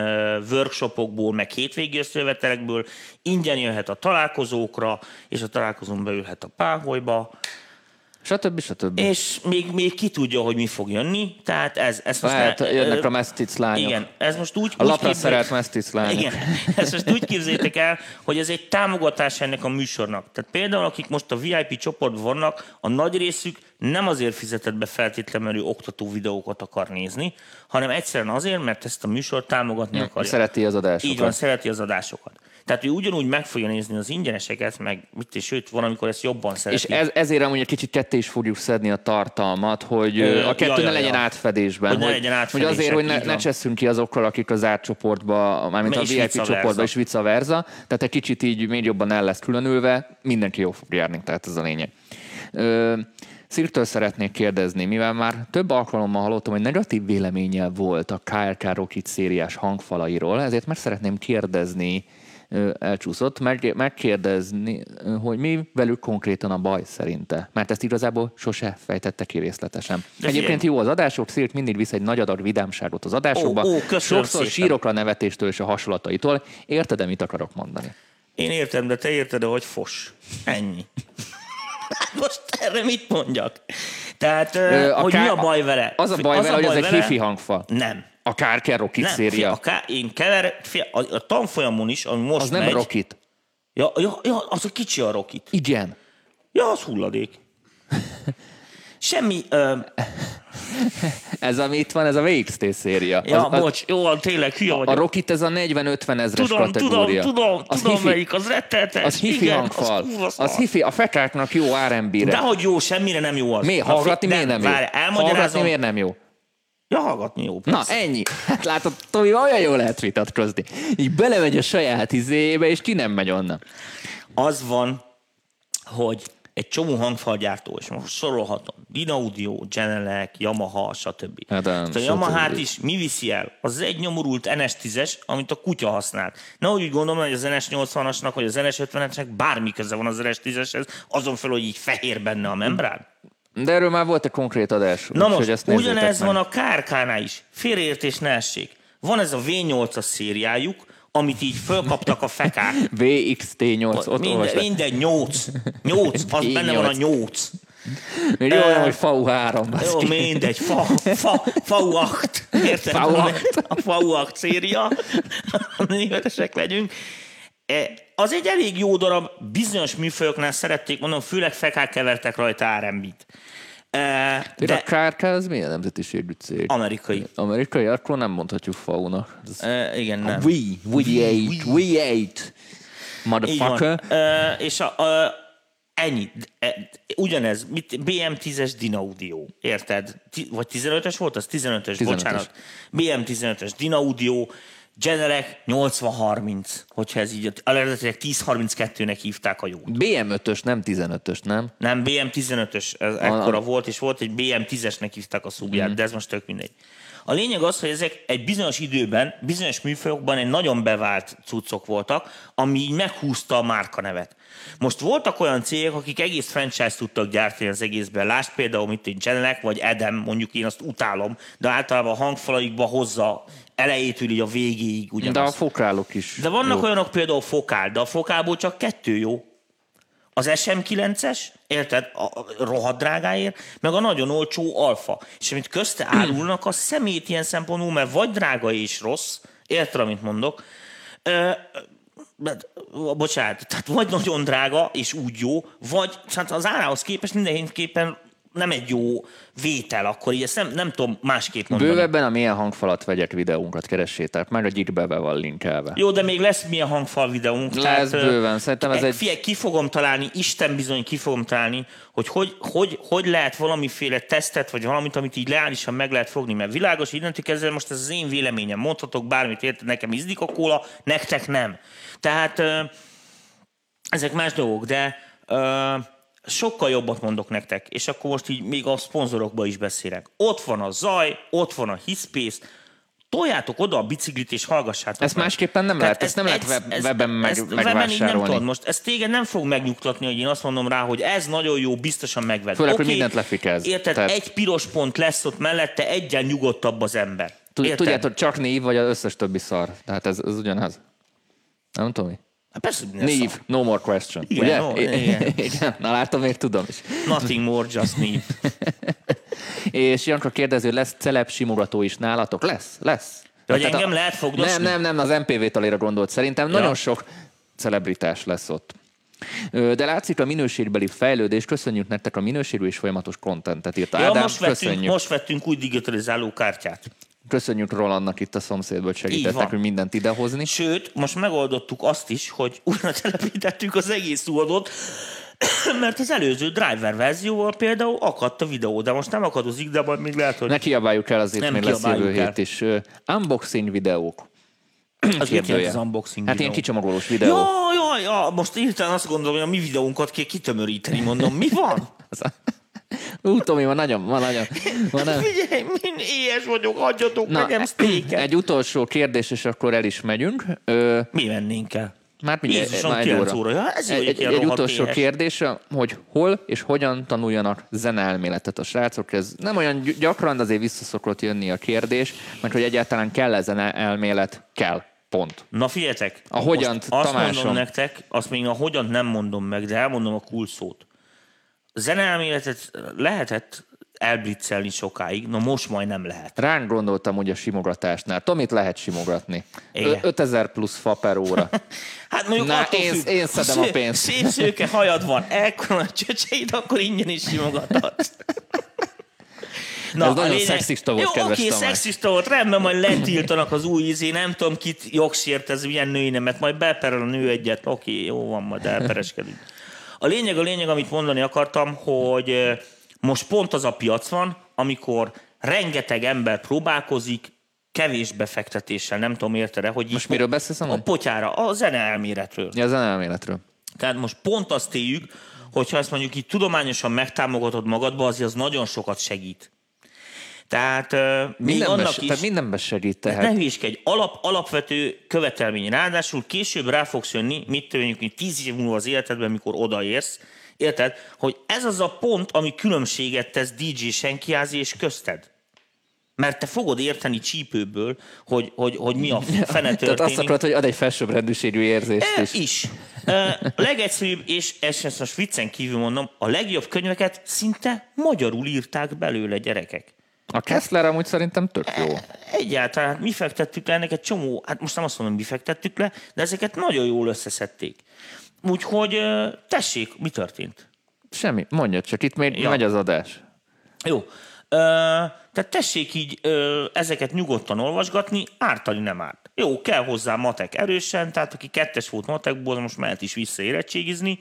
workshopokból, meg hétvégi összejövetelekből, ingyen jöhet a találkozókra, és a találkozón beülhet a páholyba, Stb. stb. és még, még ki tudja, hogy mi fog jönni, tehát ez, ez most Lehet, ne- jönnek a mesztic lányok. Igen, ez most úgy... A lapra szerelt mesztic lányok. igen, <laughs> ezt most úgy képzeljétek el, hogy ez egy támogatás ennek a műsornak. Tehát például, akik most a VIP csoportban vannak, a nagy részük nem azért fizetett be feltétlenül, mert ő oktató videókat akar nézni, hanem egyszerűen azért, mert ezt a műsort támogatni akarja. Szereti az adásokat. Így van, szereti az adásokat. Tehát ő ugyanúgy meg fogja nézni az ingyeneseket, meg mit és sőt, van, amikor ezt jobban szereti. És ez, ezért amúgy egy kicsit ketté is fogjuk szedni a tartalmat, hogy Ö, a kettő ja, ne ja, legyen ja. átfedésben. Hogy ne legyen hogy átfedések, azért, hogy ne, ne van. csesszünk ki azokkal, akik az átcsoportba, mármint a VIP csoportba, és vice versa. Tehát egy kicsit így még jobban el lesz különülve, mindenki jó fog járni, tehát ez a lényeg. Ö, Szirtől szeretnék kérdezni, mivel már több alkalommal hallottam, hogy negatív véleménye volt a KRK Rocket szériás hangfalairól, ezért meg szeretném kérdezni, elcsúszott, meg, megkérdezni, hogy mi velük konkrétan a baj szerinte. Mert ezt igazából sose fejtette ki részletesen. De Egyébként figyelj. jó az adások, Szirt mindig visz egy nagy adag vidámságot az adásokba. Ó, ó, Sokszor szépen. sírok a nevetéstől és a hasonlataitól. Érted, mit akarok mondani? Én értem, de te érted, hogy fos. Ennyi. <laughs> Most erre mit mondjak? Tehát, Ö, hogy mi a baj vele? Az a baj vele, hogy ez egy vele- hifi hangfal. Nem. A KRK Rocket Nem, széria. fia, a ká- én kever, fia, a, a tanfolyamon is, ami most Az nem megy, Rocket. Ja, ja, ja, az a kicsi a rokit. Igen. Ja, az hulladék. <laughs> Semmi, ö, <laughs> Ez, ami itt van, ez a VXT széria. ja, az, bocs, jó, tényleg hülye a vagyok. Rocket ez a 40-50 ezres Tudom, tudom, kategória. tudom, az tudom hifi, melyik, az rettenetes. Az hifi igen, hangfal. Az, kurva Az, hifi, a fekáknak jó R&B-re. De hogy jó, semmire nem jó az. Mi? Hallgatni miért nem jó? Várj, Hallgatni elmagyarázom. miért nem jó? Ja, hallgatni jó. Na, persze. ennyi. Hát látod, Tomi, olyan jól lehet vitatkozni. Így belemegy a saját izébe, és ki nem megy onnan. az van, hogy egy csomó hangfalgyártó, és most sorolhatom, Dinaudio, Genelec, Yamaha, stb. Hát, a stb. Yamaha-t is mi viszi el? Az egy nyomorult NS10-es, amit a kutya használ. Nehogy úgy gondolom, hogy az NS80-asnak, vagy az NS50-esnek bármi köze van az NS10-eshez, azon fel, hogy így fehér benne a membrán. De erről már volt egy konkrét adás. Na most, ezt ugyanez meg. van a KRK-nál is. Félreértés ne essék. Van ez a V8-as szériájuk, amit így fölkaptak a fekák. <laughs> VXT8, ott Minden, olvasd minden 8. 8, az benne van a 8. Még jó, Eh, hogy FAU3. Jó, baszki. mindegy, fa, fa, FAU8. Érted? FAU8. A FAU8 széria. <laughs> Németesek legyünk. E, Az egy elég jó darab, bizonyos műfajoknál szerették, mondom, főleg fekák kevertek rajta R&B-t. De De a KRK az milyen nemzetiségű cég? amerikai. Amerikai, akkor nem mondhatjuk FAU-nak. Ez Uh, igen, nem. We, we ate, we ate. Így van. Motherfucker. Ö, és a, a, ennyi. E, Ugyanez, mit, BM10-es Dinaudio, érted? Ti, vagy 15-ös volt? Az 15-ös, 15-ös. bocsánat. BM15-ös Dinaudio, Genelec 8030, hogyha ez így, eredetileg 1032-nek hívták a jót. BM5-ös, nem 15-ös, nem? Nem, BM15-ös, ez ekkora volt, és volt egy BM10-esnek hívták a szubját, de ez most tök mindegy. A lényeg az, hogy ezek egy bizonyos időben, bizonyos műfajokban egy nagyon bevált cuccok voltak, ami így meghúzta a márkanevet. Most voltak olyan cégek, akik egész franchise tudtak gyártani az egészben. Lásd például, mint egy Genelec, vagy Edem, mondjuk én azt utálom, de általában a hangfalaikba hozza elejétől így a végéig De a fokrálok is. De vannak jók. olyanok például fokál, de a fokálból csak kettő jó. Az SM9-es, érted, a a rohadt drágáért, meg a nagyon olcsó alfa. És amit közte <clears throat> árulnak, az szemét ilyen szempontból, mert vagy drága és rossz, érted, amit mondok, Ö, de- bocsánat, tehát vagy nagyon drága és úgy jó, vagy tehát az árához képest mindenképpen nem egy jó vétel, akkor így ezt nem, nem tudom másképp mondani. Bővebben a milyen hangfalat vegyek videónkat keressétek, meg a gitbe be van linkelve. Jó, de még lesz milyen hangfal videónk. Lesz ö, bőven, szerintem ez e- egy- Figyelj, ki fogom találni, Isten bizony ki fogom találni, hogy hogy, hogy hogy lehet valamiféle tesztet, vagy valamit, amit így leálisan meg lehet fogni, mert világos, innentől kezdve most ez az én véleményem, mondhatok bármit, érted, nekem ízlik a kóla, nektek nem. Tehát ezek más dolgok, de ö, sokkal jobbat mondok nektek, és akkor most így még a szponzorokba is beszélek. Ott van a zaj, ott van a hiszpész, toljátok oda a biciklit és hallgassátok Ezt meg. másképpen nem Tehát lehet, ezt nem lehet web- webben meg- ezt webben így nem megvásárolni. tudod. Most ez téged nem fog megnyugtatni, hogy én azt mondom rá, hogy ez nagyon jó, biztosan megved. Főleg, hogy Oké, mindent lefikez. Érted, Tehát- egy piros pont lesz ott mellette, egyen nyugodtabb az ember. Érted? Tudjátok, csak név, vagy az összes többi szar. Tehát ez, ez ugyanaz. Nem tudom mi. Hát persze, hogy Név, szar. no more question. Igen, ugye? no, igen. <laughs> igen. Na látom, még tudom is. Nothing more, just név. <laughs> És Janka kérdező, lesz celeb simogató is nálatok? Lesz, lesz. Vagy Tehát engem lehet fogdosni? Nem, nem, nem, az MPV taléra gondolt. Szerintem Ja. nagyon sok celebritás lesz ott. De látszik a minőségbeli fejlődés, köszönjük nektek a minőségű és folyamatos kontentet írta Ja, Ádám. most, vettünk, köszönjük. most vettünk új digitalizáló kártyát. Köszönjük Rolandnak itt a szomszédból, hogy segített nekünk mindent idehozni. Sőt, most megoldottuk azt is, hogy újra telepítettük az egész UAD-ot, <coughs> mert az előző driver verzióval például akadt a videó, de most nem akadozik, de majd még lehet, hogy Ne kiabáljuk el, azért Nem még lesz jövő hét is. Ö, Unboxing videók. az kérdője. az unboxing Hát videó. ilyen kicsomagolós videó. Ja, ja, ja, most hirtelen azt gondolom, hogy a mi videónkat kell kitömöríteni, mondom, mi van? <laughs> Ú, Tomi, van nagyon, van nagyon. Van nagyon. Figyelj, én éhes vagyok, adjatok Na, nekem sztéket. egy utolsó kérdés, és akkor el is megyünk. Ö, Mi vennénk el? már mindjárt Jézusom, már egy 9 óra. óra. Ja, egy, vagyok egy, egy rohadt utolsó éhes. kérdés, hogy hol és hogyan tanuljanak zeneelméletet a srácok. Ez nem olyan gy- gyakran, de azért visszaszokott jönni a kérdés, mert hogy egyáltalán kell-e zeneelmélet? Kell. Pont. Na figyeljetek, A hogyant, most azt Tamásom. mondom nektek, azt még a hogyan nem mondom meg, de elmondom a kulszót. Zeneelméletet lehetett elblitzelni sokáig, na most majd nem lehet. Ránk gondoltam, hogy a simogatásnál. Tomit lehet simogatni. Igen. Ö- 5000 plusz fa per óra. <laughs> Hát mondjuk Na, attól én- függ, én szedem a sző- pénzt. Szép szőke <laughs> hajad van, ekkora a csöcseid, akkor ingyen is simogathatsz. Ez nagyon szexista volt, Jó, kedves oké, Tamás. szexista volt, rendben, majd letiltanak az új izé, nem tudom kit jogsért ez milyen női nemet, majd beperel a nő egyet, oké, jó van, majd elpereskedünk. A lényeg, a lényeg, amit mondani akartam, hogy most pont az a piac van, amikor rengeteg ember próbálkozik, kevés befektetéssel, nem tudom érted hogy Most miről beszélsz? A potyára, a zene elméletről. Ja, zeneelméletről. Tehát most pont azt éljük, hogyha ezt mondjuk így tudományosan megtámogatod magadba, azért az nagyon sokat segít. Tehát ö, még Mindenben, annak is, tehát mindenben segít ne tehát. hülyéskedj, alap, alapvető követelmény. Ráadásul később rá fogsz jönni, mit hogy tíz év múlva az életedben, mikor odaérsz, érted, hogy ez az a pont, ami különbséget tesz DJ Senkiázi és közted. Mert te fogod érteni csípőből, hogy, hogy, hogy mi a <laughs> fene Tehát történik. azt akarod, hogy ad egy felsőbbrendűségű érzést E, is. is. E, A legegyszerűbb, és ezt ezt most viccen kívül mondom, a legjobb könyveket szinte magyarul írták belőle gyerekek. A Kessler amúgy szerintem tök jó. Egyáltalán hát mi fektettük le ennek egy csomó, hát most nem azt mondom, mi fektettük le, de ezeket nagyon jól összeszedték. Úgyhogy tessék, mi történt? Semmi, mondja csak, itt még Ja. megy az adás. Jó. Ö, tehát tessék így ö, ezeket nyugodtan olvasgatni, ártani nem árt. Jó, kell hozzá matek erősen, tehát aki kettes volt matekból, most mehet is visszaérettségizni,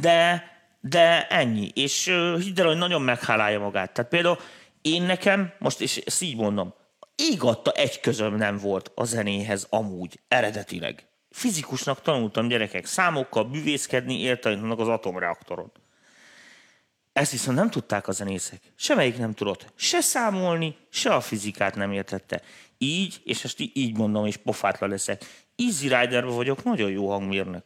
de, de ennyi. És ö, hidd el, hogy nagyon meghálálja magát. Tehát például én nekem, most és ezt így mondom, ég adta egy közöm nem volt a zenéhez amúgy, eredetileg. Fizikusnak tanultam gyerekek, számokkal bűvészkedni, értelmetlenek az atomreaktoron. Ezt viszont nem tudták a zenészek. Semmelyik nem tudott se számolni, se a fizikát nem értette. Így, és ezt így mondom, és pofátlan leszek, Easy rider vagyok nagyon jó hangmérnök.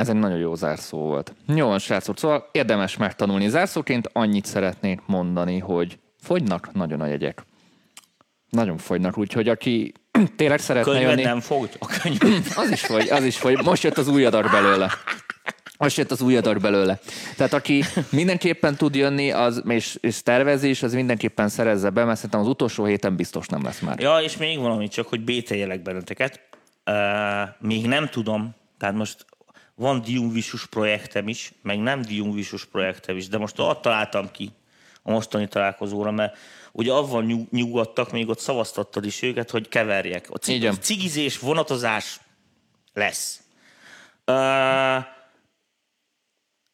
Ez egy nagyon jó zárszó volt. Jó van, srácok, szóval érdemes megtanulni. Zárszóként annyit szeretnék mondani, hogy fogynak nagyon a jegyek. Nagyon fogynak, úgyhogy aki <clears throat> tényleg szeretne Könyvet jönni... nem fogy? A. <clears throat> Az is fogy, az is fogy. Most jött az új adag belőle. Most jött az új adag belőle. Tehát aki mindenképpen tud jönni, az, és, és tervezés, az mindenképpen szerezze be, mert szerintem az utolsó héten biztos nem lesz már. Ja, és még valami, csak hogy bételjelek benneteket. Uh, még nem tudom, tehát most van Diumvisus projektem is, meg nem Diumvisus projektem is, de most ott találtam ki a mostani találkozóra, mert ugye avval nyug, nyugodtak, még ott szavaztattad is őket, hogy keverjek. A cig- cigizés, vonatozás lesz. Uh,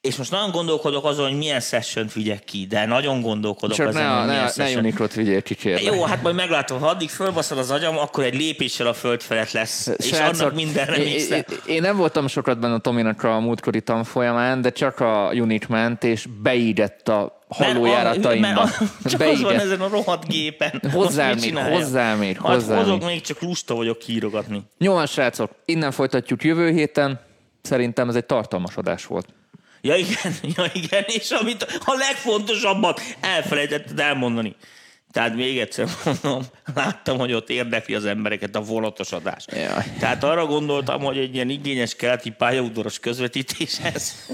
és most nagyon gondolkodok azon, hogy milyen session vigyek ki, de nagyon gondolkodok Csak azon, ne, hogy milyen ne, ne session. Unikrot vigyél ki, kérlek. Jó, hát majd meglátom, ha addig fölbaszod az agyam, akkor egy lépéssel a föld felett lesz. és annak mindenre én, én, én nem voltam sokat benne a Tominak a múltkori tanfolyamán, de csak a unit ment, és beígett a hallójárataimba. Mert, mert csak az van Beígett. ezen a rohadt gépen. Mit még, hozzám még, Hát hozok még. még, csak lusta vagyok kiírogatni. Van, srácok, innen folytatjuk jövő héten. Szerintem ez egy tartalmas adás volt. Ja igen, <laughs> ja igen, és amit a legfontosabbat elfelejtetted elmondani. Tehát még egyszer mondom, láttam, hogy ott érdekli az embereket a vonatos adás. Jaj. Tehát arra gondoltam, hogy egy ilyen igényes keleti pályaudvaros közvetítéshez. <laughs>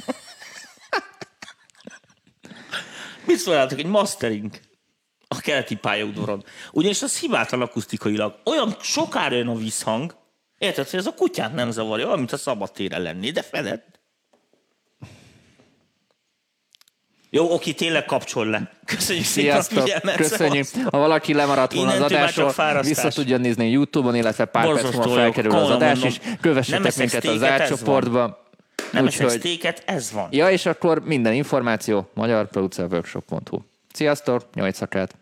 Mit szólnátok, egy mastering a keleti pályaudvaron? Ugyanis az hibátlan akusztikailag. Olyan sokára jön a visszhang, érted, hogy ez a kutyát nem zavarja, olyan, mint a szabadtéren lenni, de feled. Jó, oké, tényleg kapcsol le. Köszönjük szépen a Sziasztok, figyelmet. köszönjük. szevasztok. Ha valaki lemaradt volna az Innentől csak adásról, vissza tudja nézni Youtube-on, illetve pár perc Borzasztó múlva jó. felkerül az adás mondom. is. Kövessetek minket az átcsoportba. Nem eszek Úgyhogy- sztéket, ez van. Ja, és akkor minden információ magyarproducerworkshop.hu. Sziasztok, nyolc szakát!